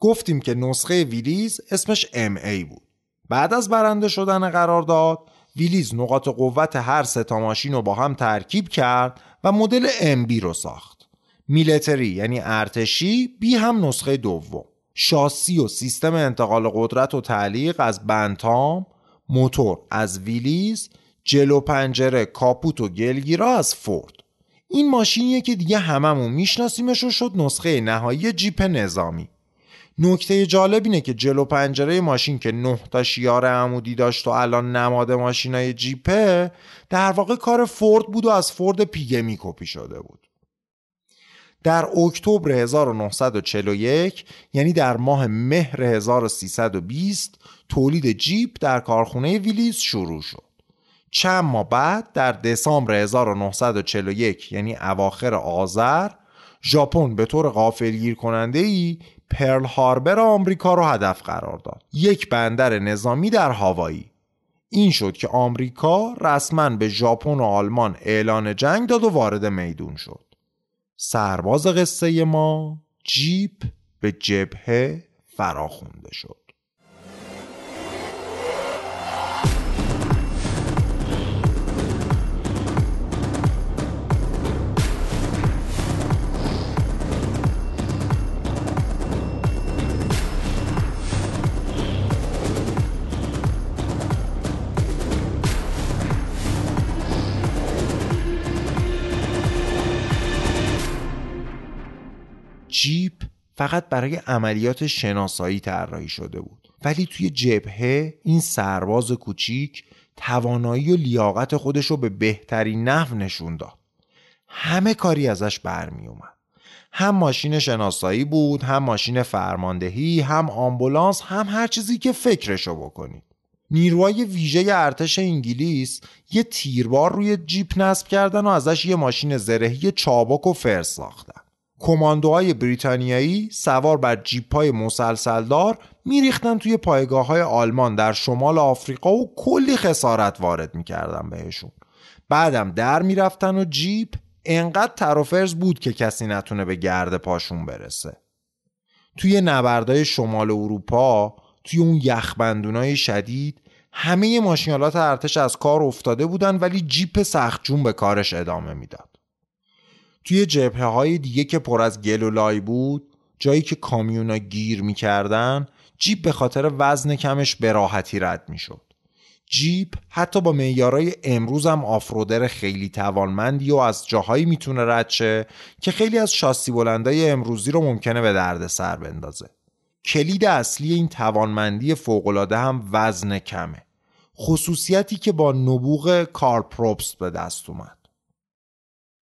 گفتیم که نسخه ویلیز اسمش MA بود. بعد از برنده شدن قرارداد ویلیز نقاط قوت هر سه ماشین رو با هم ترکیب کرد و مدل MB رو ساخت. Military یعنی ارتشی B هم نسخه دوم. شاسی و سیستم انتقال قدرت و تعلیق از بنتام موتور از ویلیز جلو پنجره کاپوت و گلگیرا از فورد. این ماشینیه که دیگه هممون میشناسیمش و شد نسخه نهایی جیپ نظامی. نکته جالب اینه که جلو پنجره ماشین که نه تا شیار عمودی داشت و الان نماد ماشینای جیپه در واقع کار فورد بود و از فورد پیگه میکپی شده بود. در اکتبر 1941 یعنی در ماه مهر 1320 تولید جیپ در کارخونه ویلیز شروع شد. چند ماه بعد در دسامبر 1941 یعنی اواخر آذر ژاپن به طور غافلگیر کننده ای پرل هاربر آمریکا رو هدف قرار داد. یک بندر نظامی در هاوایی. این شد که آمریکا رسما به ژاپن و آلمان اعلان جنگ داد و وارد میدون شد. سرباز قصه ما جیپ به جبهه فراخونده شد. جیپ فقط برای عملیات شناسایی طراحی شده بود. ولی توی جبهه این سرباز کوچیک توانایی و لیاقت خودش رو به بهترین نحو نشون داد. همه کاری ازش برمی اومد. هم ماشین شناسایی بود هم ماشین فرماندهی هم آمبولانس هم هر چیزی که فکرشو بکنید. نیروهای ویژه ارتش انگلیس یه تیربار روی جیپ نصب کردن و ازش یه ماشین زرهی چابک و فرس ساختن. کماندوهای بریتانیایی سوار بر جیپ های مسلسلدار میریختن توی پایگاه های آلمان در شمال آفریقا و کلی خسارت وارد می‌کردن بهشون. بعدم در می‌رفتن و جیپ انقدر ترافرز بود که کسی نتونه به گرد پاشون برسه. توی نبردهای شمال اروپا توی اون یخبندونای شدید همه ماشینالات ارتش از کار افتاده بودن ولی جیپ سختجون به کارش ادامه می‌داد. توی جبهه های دیگه که پر از گل و لای بود جایی که کامیونا گیر می‌کردن جیپ به خاطر وزن کمش به راحتی رد می‌شد. جیپ حتی با معیارای امروز هم آفرودر خیلی توانمندی و از جاهایی می‌تونه رد شه که خیلی از شاسی بلندای امروزی رو ممکنه به درد سر بندازه. کلید اصلی این توانمندی فوقالعاده هم وزن کمه. خصوصیتی که با نبوغ کارپروپس به دست اومد.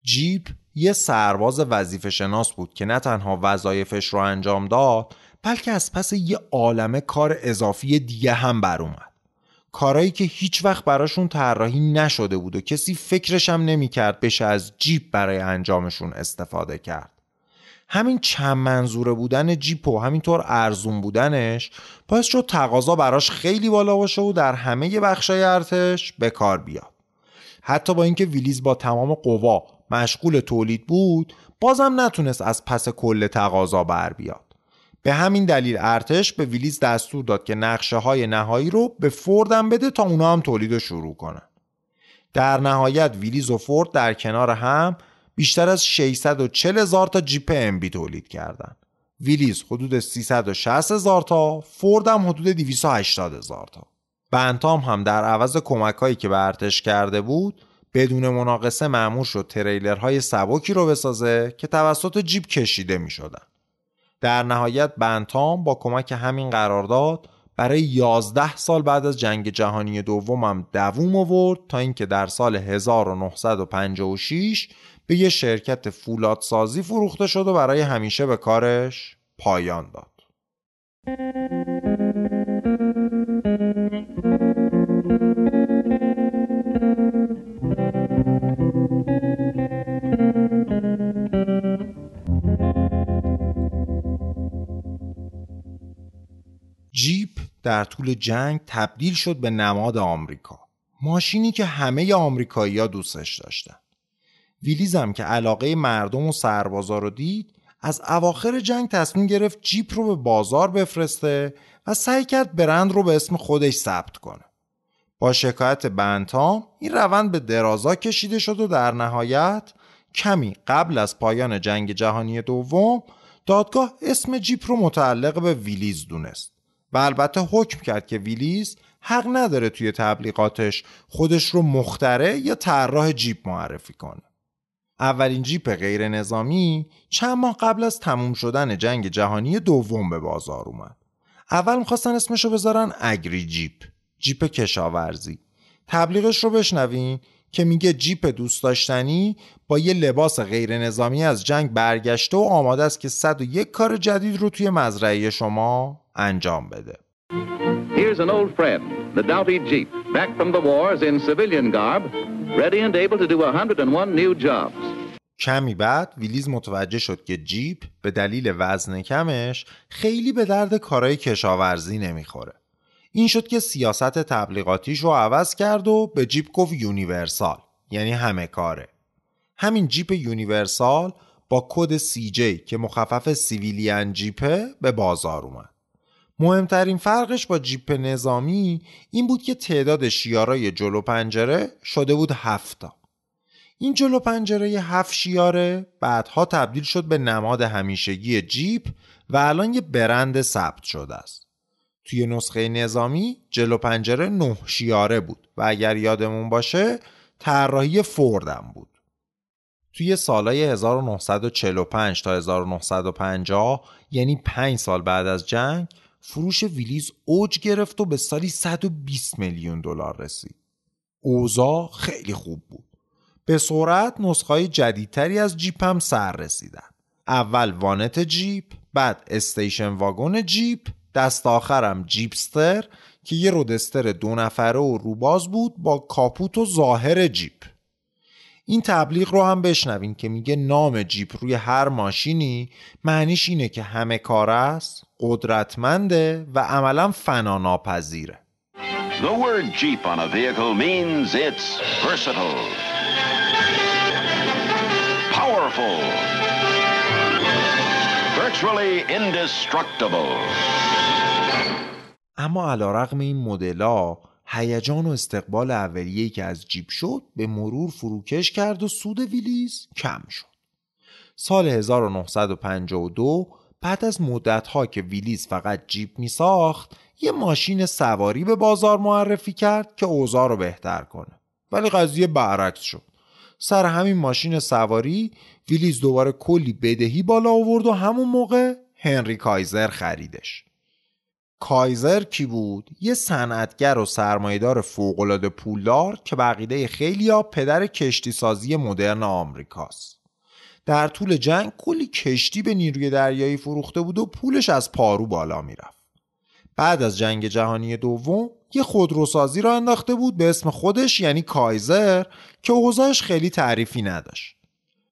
جیپ یه سرباز وظیفه شناس بود که نه تنها وظایفش رو انجام داد بلکه از پس یه عالمه کار اضافی دیگه هم بر اومد. کارایی که هیچ وقت براشون طراحی نشده بود و کسی فکرش هم نمی‌کرد بشه از جیپ برای انجامشون استفاده کرد. همین چند منظوره بودن جیپ و همینطور ارزون بودنش باعث شد تقاضا براش خیلی بالا باشه و در همه بخشای ارتش به کار بیاد. حتی با اینکه ویلیز با تمام قوا مشغول تولید بود بازم نتونست از پس کل تقاضا بر بیاد. به همین دلیل ارتش به ویلیز دستور داد که نقشه های نهایی رو به فوردم بده تا اونا هم تولید رو شروع کنن. در نهایت ویلیز و فورد در کنار هم بیشتر از 640 هزار تا جیپ ام تولید کردند. ویلیز حدود 360 هزار تا فورد هم حدود 280 هزار تا. بنتام هم در عوض کمک هایی که به ارتش کرده بود بدون مناقصه معمول شد تریلرهای سبکی رو بسازه که توسط جیب کشیده می شدن. در نهایت بنتام با کمک همین قرارداد برای 11 سال بعد از جنگ جهانی دومم دووم آورد تا اینکه در سال 1956 به یه شرکت فولادسازی فروخته شد و برای همیشه به کارش پایان داد. در طول جنگ تبدیل شد به نماد آمریکا. ماشینی که همه آمریکایی‌ها دوستش داشتن. ویلیزم که علاقه مردم و سربازا رو دید از اواخر جنگ تصمیم گرفت جیپ رو به بازار بفرسته و سعی کرد برند رو به اسم خودش ثبت کنه. با شکایت بنتام این روند به درازا کشیده شد و در نهایت کمی قبل از پایان جنگ جهانی دوم دادگاه اسم جیپ رو متعلق به ویلیز دونست. و البته حکم کرد که ویلیز حق نداره توی تبلیغاتش خودش رو مخترع یا طراح جیپ معرفی کنه. اولین جیپ غیر نظامی چند ماه قبل از تموم شدن جنگ جهانی دوم به بازار اومد. اول می‌خواستن اسمشو بذارن Agri Jeep جیپ کشاورزی تبلیغش رو بشنوین که میگه جیپ دوست داشتنی با یه لباس غیر نظامی از جنگ برگشته و آماده است که 101 کار جدید رو توی مزرعه شما انجام بده. Here's an old friend, the Doughty Jeep, back from the wars in civilian garb, ready and able to do 101 new jobs. کمی بعد ویلیز متوجه شد که جیپ به دلیل وزن کمش خیلی به درد کارهای کشاورزی نمی‌خوره. این شد که سیاست تبلیغاتیش رو عوض کرد و به جیپ گفت Universal یعنی همه کاره. همین جیپ Universal با کد CJ که مخفف Civilian جیپه به بازار اومد. مهمترین فرقش با جیپ نظامی این بود که تعداد شیارای جلو پنجره شده بود هفتا. این جلو پنجره هفت شیاره بعدها تبدیل شد به نماد همیشگی جیپ و الان یه برند ثبت شده است. توی نسخه نظامی جلو پنجره نه شیاره بود و اگر یادمون باشه طراحی فوردم بود. توی سالهای 1945 تا 1950 یعنی 5 سال بعد از جنگ فروش ویلیز اوج گرفت و به سالی 120 میلیون دلار رسید. اوضاع خیلی خوب بود. به سرعت نسخه جدیدتری از جیپ هم سر رسیدن. اول وانت جیپ، بعد station wagon جیپ، دست آخرم جیپستر که یه رودستر دو نفره و روباز بود با کاپوت و ظاهر جیپ. این تبلیغ رو هم بشنوین که میگه نام جیپ روی هر ماشینی معنیش اینه که همه کار است، قدرتمنده و عملا فنا ناپذیره. The word Jeep on a vehicle means it's versatile, powerful, virtually indestructible. اما علا رقم این مدلا هیجان و استقبال اولیه‌ای که از جیپ شد به مرور فروکش کرد و سود ویلیز کم شد. سال 1952 بعد از مدتها که ویلیز فقط جیپ می ساخت یه ماشین سواری به بازار معرفی کرد که اوضاع رو بهتر کنه. ولی قضیه برعکس شد. سر همین ماشین سواری ویلیز دوباره کلی بدهی بالا آورد و همون موقع هنری کایزر خریدش. کایزر کی بود؟ یه صنعتگر و سرمایدار فوقالعاده پولدار که بقیده خیلیا پدر کشتی سازی مدرن آمریکاست. در طول جنگ کلی کشتی به نیروی دریایی فروخته بود و پولش از پارو بالا می‌رفت. بعد از جنگ جهانی دوم یه خودروسازی را انداخته بود به اسم خودش یعنی کایزر که اوضاعش خیلی تعریفی نداشت.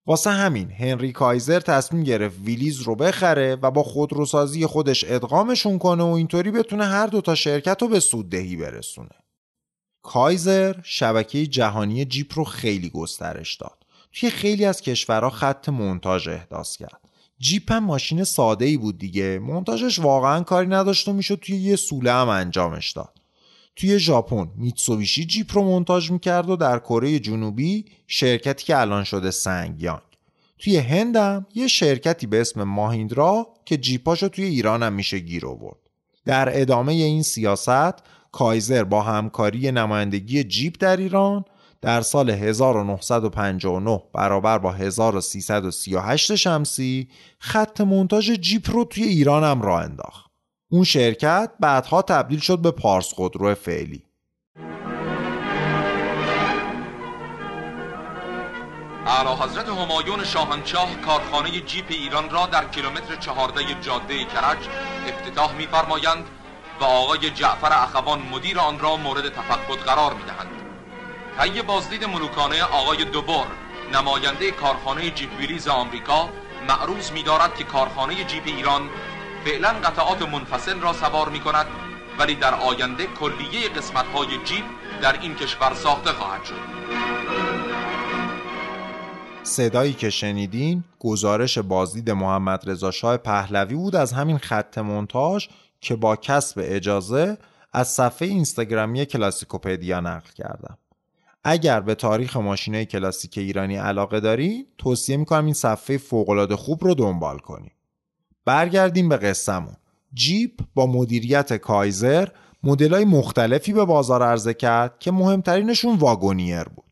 واسه همین هنری کایزر تصمیم گرفت ویلیز رو بخره و با خودروسازی خودش ادغامشون کنه و اینطوری بتونه هر دوتا شرکت رو به سوددهی برسونه. کایزر شبکه جهانی جیپ رو خیلی گسترش داد. توی خیلی از کشورها خط مونتاژ احداث کرد. جیپ هم ماشین ساده ای بود دیگه. مونتاژش واقعا کاری نداشت و می‌شد توی یه سوله هم انجامش داد. توی ژاپن. میتسوبیشی جیپ رو مونتاژ می‌کرد و در کره جنوبی شرکتی که الان شده سنگیانگ. توی هندم یه شرکتی به اسم ماهیندرا که جیپاشو توی ایران هم میشه گیر آورد. در ادامه این سیاست کایزر با همکاری نمایندگی جیپ در ایران در سال 1959 برابر با 1338 شمسی خط مونتاژ جیپ رو توی ایران هم راه انداخت. اون شرکت بعدها تبدیل شد به پارس خودرو فعلی اعلی حضرت همایون شاهنشاه کارخانه جیپ ایران را در کیلومتر چهارده جاده کرج افتتاح می‌فرمایند و آقای جعفر اخوان مدیر آن را مورد تفقد قرار می‌دهند. طی بازدید ملوکانه آقای دوبر نماینده کارخانه جیپ ویلیز آمریکا معروض می‌دارد که کارخانه جیپ ایران فعلا قطعات منفصل را سوار می کند ولی در آینده کلیه قسمت های جیپ در این کشور ساخته خواهد شد. صدایی که شنیدین گزارش بازدید محمد رضا شاه پهلوی بود از همین خط مونتاژ که با کسب اجازه از صفحه اینستاگرامی کلاسیکوپدیا نقل کردم. اگر به تاریخ ماشینای کلاسیک ایرانی علاقه داری توصیه می‌کنم این صفحه فوقالعاده خوب رو دنبال کنی برگردیم به قصهمون. جیپ با مدیریت کایزر مدلای مختلفی به بازار عرضه کرد که مهمترینشون واگونیر بود.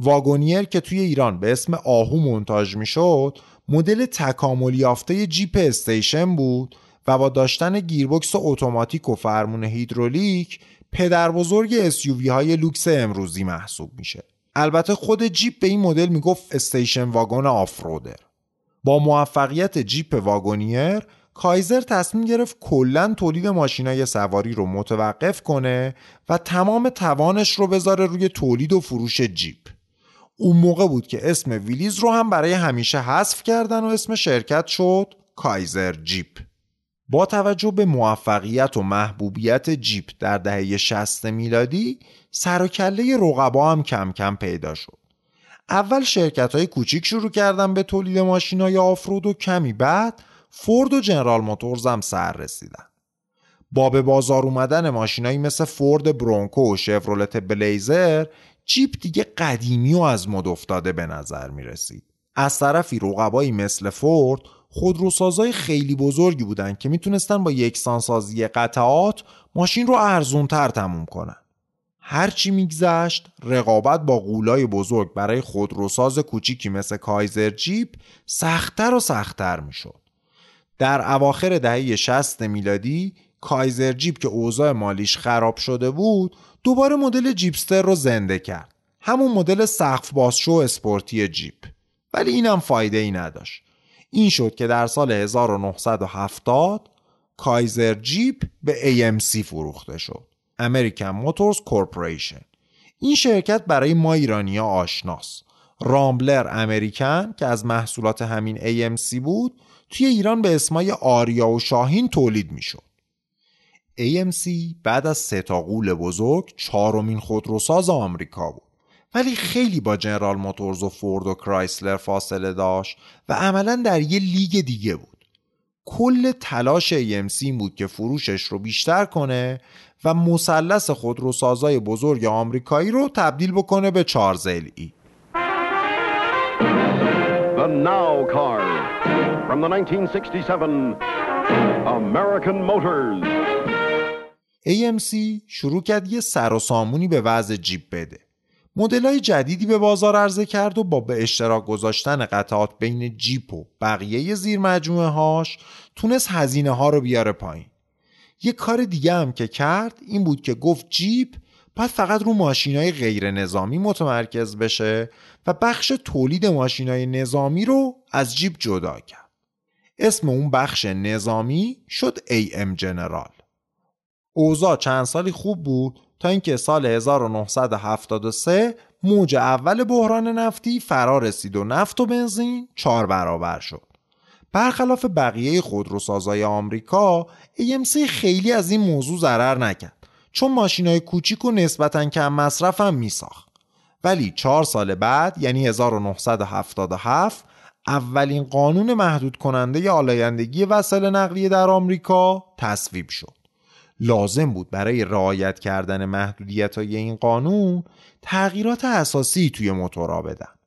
واگونیر که توی ایران به اسم آهو مونتاژ می‌شد مدل تکامل یافته جیپ استیشن بود و با داشتن گیربکس اتوماتیک و فرمون هیدرولیک پدر بزرگ SUV های لوکس امروزی محسوب میشه. البته خود جیپ به این مدل می‌گفت station wagon off-roader. با موفقیت جیپ واگونیر کایزر تصمیم گرفت کلا تولید ماشینای سواری رو متوقف کنه و تمام توانش رو بذاره روی تولید و فروش جیپ. اون موقع بود که اسم ویلیز رو هم برای همیشه حذف کردن و اسم شرکت شد کایزر جیپ. با توجه به موفقیت و محبوبیت جیپ در دهه 60 میلادی سر و کله رقبا هم کم کم پیدا شد. اول شرکت های کوچیک شروع کردن به تولید ماشین های آفرود و کمی بعد فورد و جنرال موتورز هم سر رسیدن با به بازار اومدن ماشینایی مثل فورد برونکو و شفرولت بلیزر جیپ دیگه قدیمی و از مد افتاده به نظر می رسید. از طرفی رقبایی مثل فورد خودروسازای خیلی بزرگی بودن که می‌تونستن با یکسانسازی قطعات ماشین رو ارزونتر تموم کنن. هرچی میگذشت رقابت با غولای بزرگ برای خودروساز کوچیکی مثل کایزر جیپ سختتر و سختتر می‌شد. در اواخر دهه 60 میلادی کایزر جیپ که اوضاع مالیش خراب شده بود دوباره مدل جیپستر رو زنده کرد. همون مدل سقف بازشو اسپورتی جیپ. ولی اینم فایده ای نداشت. این شد که در سال 1970 کایزر جیپ به AMC فروخته شد. American Motors Corporation. این شرکت برای ما ایرانیا آشناس رامبلر امریکن که از محصولات همین AMC بود توی ایران به اسمای آریا و شاهین تولید می‌شد. AMC بعد از سه تا قول بزرگ چهارمین خودروساز آمریکا بود. ولی خیلی با جنرال موتورز و فورد و کرایسلر فاصله داشت و عملا در یه لیگ دیگه بود. کل تلاش AMC بود که فروشش رو بیشتر کنه و مثلث خودروسازای بزرگ آمریکایی رو تبدیل بکنه به چهار ای The Now Car from the 1967 American Motors. AMC شروع کرد یه سر و سامونی به وضع جیپ بده. های جدیدی به بازار عرضه کرد و با به اشتراک گذاشتن قطعات بین جیپ و بقیه زیر مجموعه هاش تونست هزینه ها رو بیاره پایین. یه کار دیگه هم که کرد این بود که گفت جیپ باید فقط رو ماشین های غیر نظامی متمرکز بشه و بخش تولید ماشین های نظامی رو از جیپ جدا کرد. اسم اون بخش نظامی شد AM جنرال. اوضاع چند سالی خوب بود تا اینکه سال 1973 موج اول بحران نفتی فرا رسید و نفت و بنزین چهار برابر شد. برخلاف بقیه خودروسازای آمریکا AMC خیلی از این موضوع ضرر نکرد چون ماشین های کوچیک و نسبتا کم مصرف هم می ساخت. ولی چهار سال بعد یعنی 1977 اولین قانون محدود کننده آلایندگی وسایل نقلیه در آمریکا تصویب شد. لازم بود برای رعایت کردن محدودیت های این قانون تغییرات اساسی توی موتورا بدن.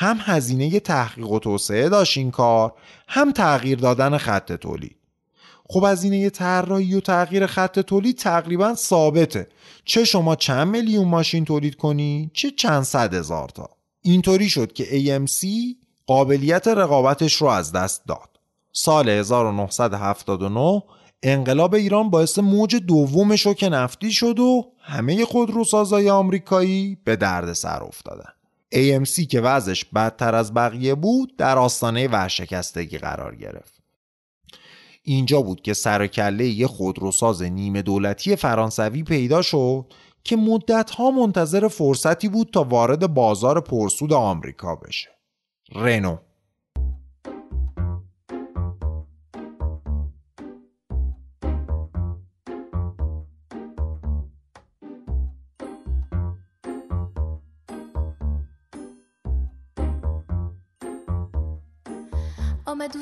هم هزینه تحقیق و توسعه داشت این کار هم تغییر دادن خط تولید. خب هزینه طراحی و تغییر خط تولید تقریبا ثابته. چه شما چند میلیون ماشین تولید کنی؟ چه چند صد هزار تا. اینطوری شد که AMC قابلیت رقابتش رو از دست داد. سال 1979 انقلاب ایران باعث موج دومش رو که نفتی شد و همه خودروسازای آمریکایی به درد سر افتادن. AMC که وضعش بدتر از بقیه بود در آستانه ورشکستگی قرار گرفت. اینجا بود که سرکله یه خودروساز نیمه دولتی فرانسوی پیدا شد که مدتها منتظر فرصتی بود تا وارد بازار پرسود آمریکا بشه. رنو.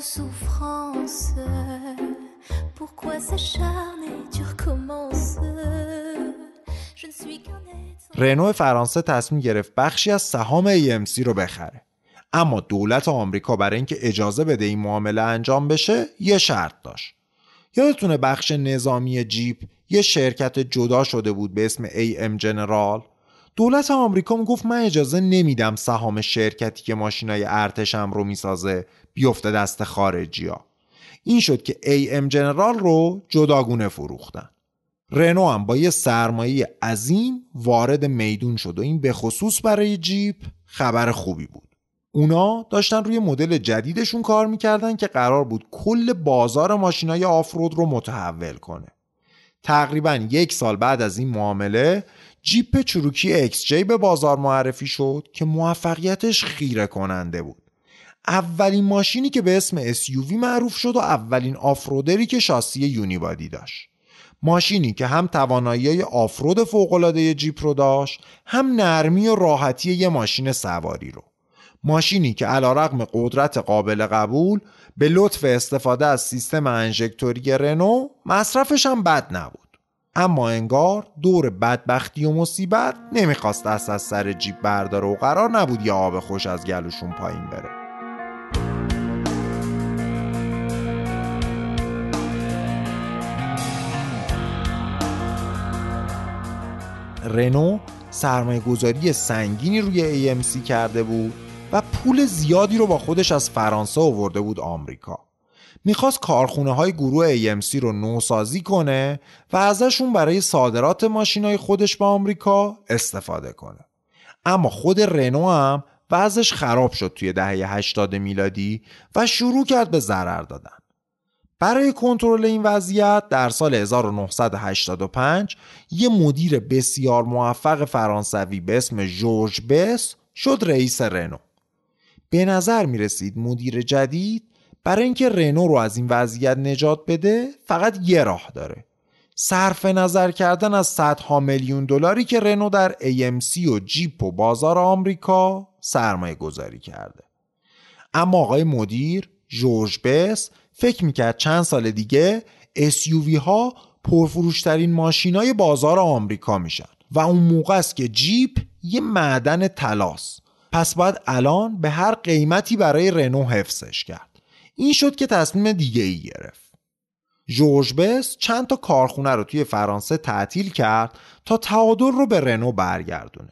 Souffrance. Pourquoi s'acharner, tu recommences رنو فرانسه تصمیم گرفت بخشی از سهام AMC رو بخره. اما دولت آمریکا برای اینکه اجازه بده این معامله انجام بشه یه شرط داشت. یادتونه بخش نظامی جیپ یه شرکت جدا شده بود به اسم AM جنرال دولت آمریکا می‌گفت من اجازه نمیدم سهام شرکتی که ماشینای ارتشم رو می‌سازه بیفته دست خارجی ها. این شد که AM جنرال رو جداگونه فروختن. رنو هم با یه سرمایه عظیم وارد میدون شد و این به خصوص برای جیپ خبر خوبی بود. اونا داشتن روی مدل جدیدشون کار می‌کردن که قرار بود کل بازار ماشینای off-road رو متحول کنه. تقریبا یک سال بعد از این معامله جیپ چروکی XJ به بازار معرفی شد که موفقیتش خیره کننده بود. اولین ماشینی که به اسم SUV معروف شد و اولین off-roader ی که شاسی unibody داشت. ماشینی که هم توانایی آفرود فوقالعاده جیپ رو داشت هم نرمی و راحتی یه ماشین سواری رو. ماشینی که علا رقم قدرت قابل قبول به لطف استفاده از سیستم انژکتوری رنو مصرفش هم بد نبود. اما انگار دور بدبختی و مصیبت نمی‌خواست دست از سر جیب برداره و قرار نبود یه آب خوش از گلوشون پایین بره. رنو سرمایه گذاری سنگینی روی AMC کرده بود و پول زیادی رو با خودش از فرانسه آورده بود آمریکا. می‌خواست کارخونه های گروه AMC رو نوسازی کنه و ازشون برای صادرات ماشین های خودش به آمریکا استفاده کنه. اما خود رنو هم وضعش خراب شد توی دهه 80 میلادی و شروع کرد به ضرر دادن. برای کنترل این وضعیت در سال 1985 یه مدیر بسیار موفق فرانسوی به اسم جورج بس شد رئیس رنو. به نظر می رسید مدیر جدید برای اینکه رنو رو از این وضعیت نجات بده فقط یه راه داره. صرف نظر کردن از صدها میلیون دلاری که رنو در AMC و جیپ و بازار آمریکا سرمایه گذاری کرده. اما آقای مدیر جورج بس فکر می‌کرد چند سال دیگه SUV ها پرفروشترین ماشین های بازار آمریکا میشن و اون موقع است که جیپ یه معدن تلاس پس باید الان به هر قیمتی برای رنو حفظش کرد. این شد که تصمیم دیگه ای گرفت. جورج بس چند تا کارخونه رو توی فرانسه تعطیل کرد تا تعادل رو به رنو برگردونه.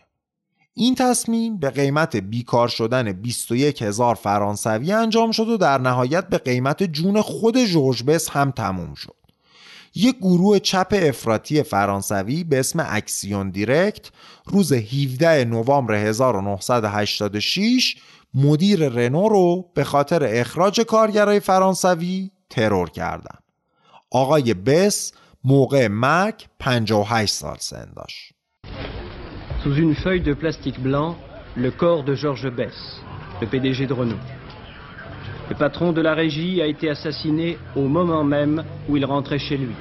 این تصمیم به قیمت بیکار شدن 21 هزار فرانسوی انجام شد و در نهایت به قیمت جون خود جورج بس هم تموم شد. یک گروه چپ افراطی فرانسوی به اسم اکسیون دیرکت روز 17 نوامبر 1986 مدیر رنو رو به خاطر اخراج کارگرای فرانسوی ترور کردند. آقای بس موقع مرگ 58 سال سن داشت. Sous une feuille de plastique blanc, le corps de Georges Bess, le PDG de Renault. Le patron de la régie a été assassiné au moment même où il rentrait chez lui.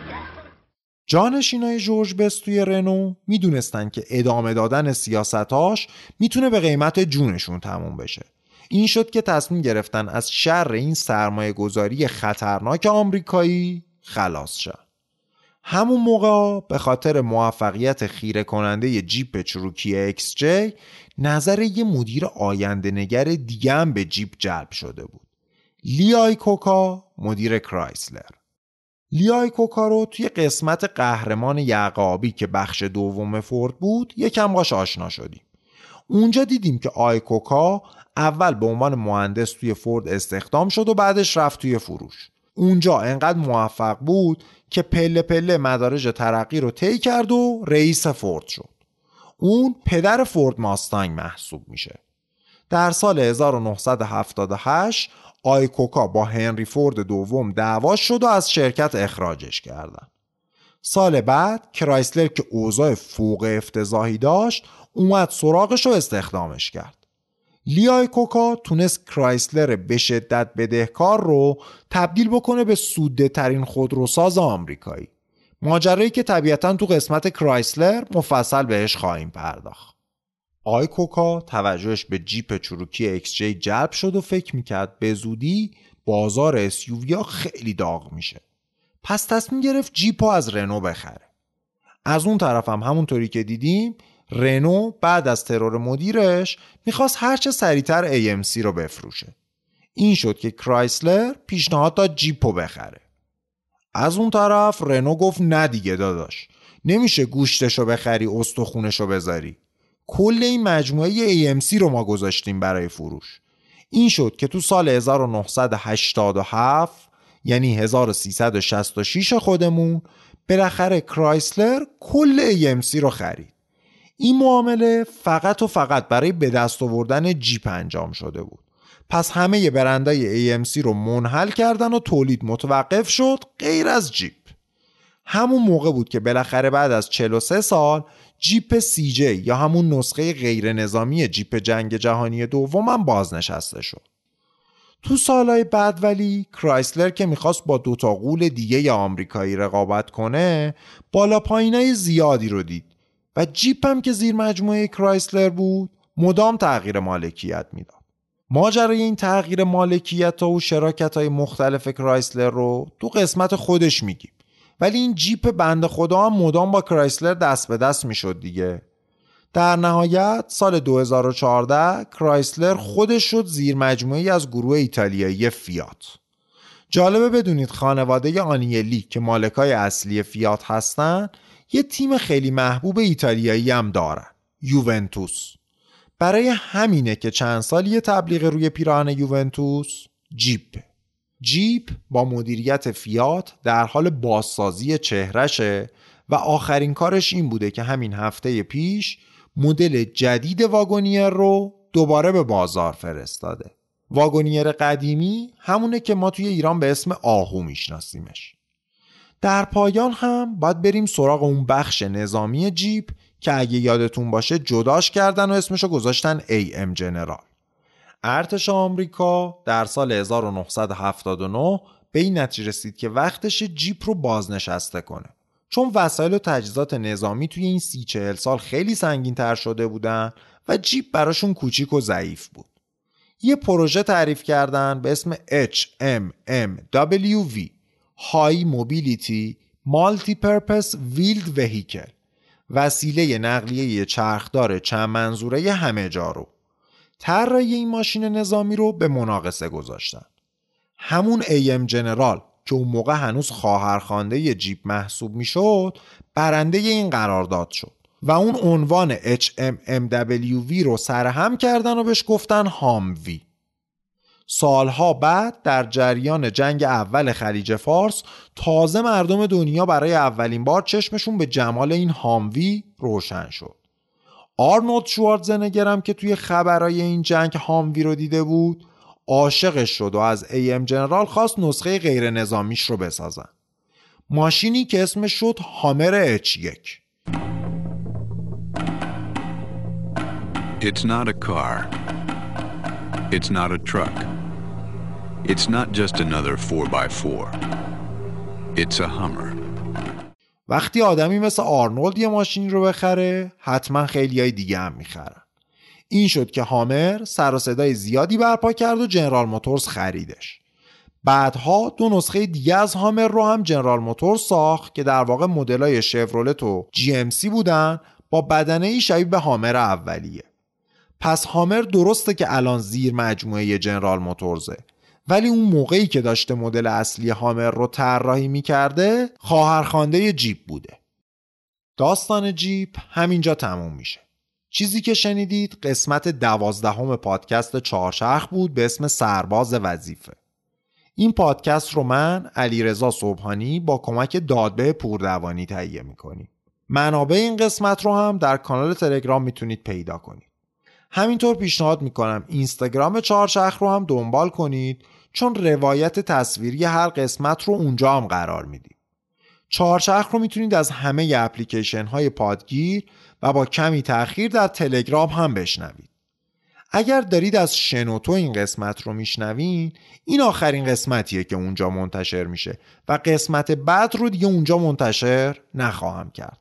جانشینای جورج بس توی رنو می‌دونستن که ادامه دادن سیاستاش می‌تونه به قیمت جونشون تموم بشه. این شد که تصمیم گرفتن از شر این سرمایه گذاری خطرناک آمریکایی خلاص شن. همون موقع به خاطر موفقیت خیره کننده جیپ چروکی اکس جی نظر یه مدیر آینده نگر دیگه هم به جیپ جلب شده بود. لی آیاکوکا مدیر کرایسلر لی آیاکوکا رو توی قسمت قهرمان یقه آبی که بخش دوم فورد بود یکم باش آشنا شدیم. اونجا دیدیم که آیاکوکا اول به عنوان مهندس توی فورد استخدام شد و بعدش رفت توی فروش. اونجا انقدر موفق بود که پله پله مدارج ترقی رو طی کرد و رئیس فورد شد. اون پدر فورد ماستانگ محسوب میشه. در سال 1978 آیاکوکا با هنری فورد دوم دعوا شد و از شرکت اخراجش کردن. سال بعد کرایسلر که اوضاع فوق افتضاحی داشت اومد سراغش و استخدامش کرد. لی آیاکوکا تونست کرایسلر به شدت بدهکار رو تبدیل بکنه به سودده ترین خودروساز آمریکایی. ماجرایی که طبیعتا تو قسمت کرایسلر مفصل بهش خواهیم پرداخت. آیاکوکا توجهش به جیپ چروکی XJ جلب شد و فکر می‌کرد به زودی بازار ها خیلی داغ میشه. پس تصمیم گرفت جیپ از رنو بخره. از اون طرف هم همونطوری که دیدیم رنو بعد از ترور مدیرش می‌خواست هرچه سریعتر AMC رو بفروشه این شد که کرایسلر پیشنهاد داد جیپو بخره از اون طرف رنو گفت نه دیگه داداش نمیشه گوشتشو بخری استخونشو بذاری کل این مجموعه AMC رو ما گذاشتیم برای فروش. این شد که تو سال 1987 یعنی 1366 خودمون بالاخره کرایسلر کل AMC رو خرید. این معامله فقط و فقط برای به دست آوردن جیپ انجام شده بود. پس همه برندای AMC رو منحل کردن و تولید متوقف شد غیر از جیپ. همون موقع بود که بالاخره بعد از 43 سال جیپ CJ یا همون نسخه غیر نظامی جیپ جنگ جهانی دوم هم بازنشسته شد. تو سالهای بعد ولی کرایسلر که می‌خواست با دوتا غول دیگه ی آمریکایی رقابت کنه بالا پایینای زیادی رو دید و جیپ هم که زیر مجموعه کرایسلر بود مدام تغییر مالکیت می‌داد. ماجرای این تغییر مالکیت و شراکت های مختلف کرایسلر رو تو قسمت خودش میگیم. ولی این جیپ بنده خدا هم مدام با کرایسلر دست به دست می‌شد دیگه. در نهایت سال 2014 کرایسلر خودش شد زیر مجموعه ای از گروه ایتالیایی فیات. جالبه بدونید خانواده آنیلی که مالکای اصلی فیات هستن یه تیم خیلی محبوب ایتالیایی هم دارن یوونتوس. برای همینه که چند سال یه تبلیغ روی پیراهن یوونتوس جیپ. جیپ با مدیریت فیات در حال بازسازی چهرشه و آخرین کارش این بوده که همین هفته پیش مدل جدید واگونیر رو دوباره به بازار فرستاده. واگونیر قدیمی همونه که ما توی ایران به اسم آهو میشناسیمش. در پایان هم باید بریم سراغ اون بخش نظامی جیپ که اگه یادتون باشه جداش کردن و اسمشو گذاشتن AM جنرال ارتش آمریکا در سال 1979 به این نتیجه رسید که وقتش جیپ رو بازنشسته کنه. چون وسایل و تجهیزات نظامی توی این سی چهل سال خیلی سنگین تر شده بودن و جیپ براشون کوچیک و ضعیف بود. یه پروژه تعریف کردن به اسم HMMWV High Mobility Multi-Purpose Wheeled Vehicle. وسیله نقلیه چرخدار چند منظوره همه جا رو. طراحی این ماشین نظامی رو به مناقصه گذاشتن. همون AM جنرال که اون موقع هنوز خواهرخوانده جیپ محسوب می‌شد برنده این قرارداد شد و اون عنوان HMMWV رو سرهم کردن و بهش گفتن هاموی سالها بعد در جریان جنگ اول خلیج فارس تازه مردم دنیا برای اولین بار چشمشون به جمال این هاموی روشن شد. آرنولد شوارتزنگر که توی خبرای این جنگ هاموی رو دیده بود عاشقش شد و از AM جنرال خواست نسخه غیر نظامیش رو بسازن ماشینی که اسمش شد هامر H1 It's not a car. It's not a truck. It's not just another 4x4. It's a Hummer. وقتی آدمی مثل آرنولد یه ماشین رو بخره حتما خیلی های دیگه هم می‌خرن. این شد که هامر سر و صدای زیادی برپا کرد و جنرال موتورز خریدش. بعدها دو نسخه دیگه از هامر رو هم جنرال موتورز ساخت که در واقع مدلای شفرولت و جی ام سی بودن با بدنه ای شبیه به هامر اولیه. پس هامر درسته که الان زیر مجموعه جنرال موتورزه. ولی اون موقعی که داشته مدل اصلی هامر رو طراحی می‌کرده خواهرخوانده جیپ بوده. داستان جیپ همینجا تموم میشه. چیزی که شنیدید قسمت دوازدهم پادکست چهارشخ بود به اسم سرباز وظیفه. این پادکست رو من علیرضا صبحانی با کمک دادبه پوردوانی تهیه می‌کنیم. منابع این قسمت رو هم در کانال تلگرام می‌تونید پیدا کنید. همینطور پیشنهاد می‌کنم اینستاگرام چهارشخ رو هم دنبال کنید چون روایت تصویری هر قسمت رو اونجا هم قرار میدیم. چهارچرخ رو می‌تونید از همه اپلیکیشن های پادگیر و با کمی تاخیر در تلگرام هم بشنوید. اگر دارید از شنوتو این قسمت رو میشنوین این آخرین قسمتیه که اونجا منتشر میشه و قسمت بعد رو دیگه اونجا منتشر نخواهم کرد.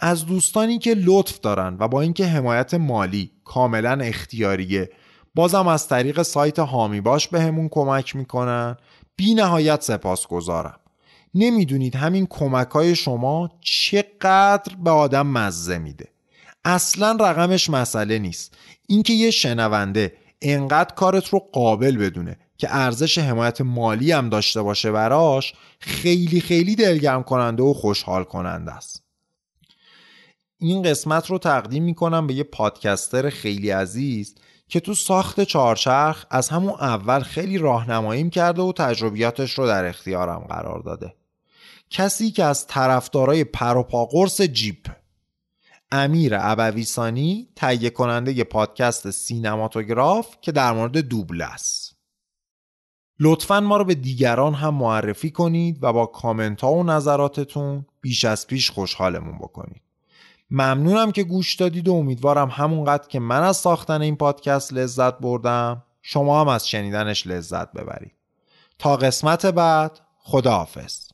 از دوستانی که لطف دارن و با اینکه حمایت مالی کاملا اختیاریه بازم از طریق سایت هامی باش به همون کمک می‌کنن. بی نهایت سپاس گذارم نمی‌دونید همین کمک های شما چقدر به آدم مزه میده. اصلا رقمش مسئله نیست. اینکه یه شنونده انقدر کارت رو قابل بدونه که ارزش حمایت مالی هم داشته باشه براش خیلی خیلی دلگرم کننده و خوشحال کننده است. این قسمت رو تقدیم می‌کنم به یه پادکستر خیلی عزیز که تو ساخت چارچرخ از همون اول خیلی راهنماییم کرده و تجربیاتش رو در اختیارم قرار داده. کسی که از طرفدارای پروپاقرس جیپ امیر ابویسانی تهیه کننده ی پادکست سینماتوگراف که در مورد دوبله است. لطفا ما رو به دیگران هم معرفی کنید و با کامنت ها و نظراتتون بیش از پیش خوشحالمون بکنید. ممنونم که گوش دادید و امیدوارم همونقدر که من از ساختن این پادکست لذت بردم. شما هم از شنیدنش لذت ببرید. تا قسمت بعد خداحافظ.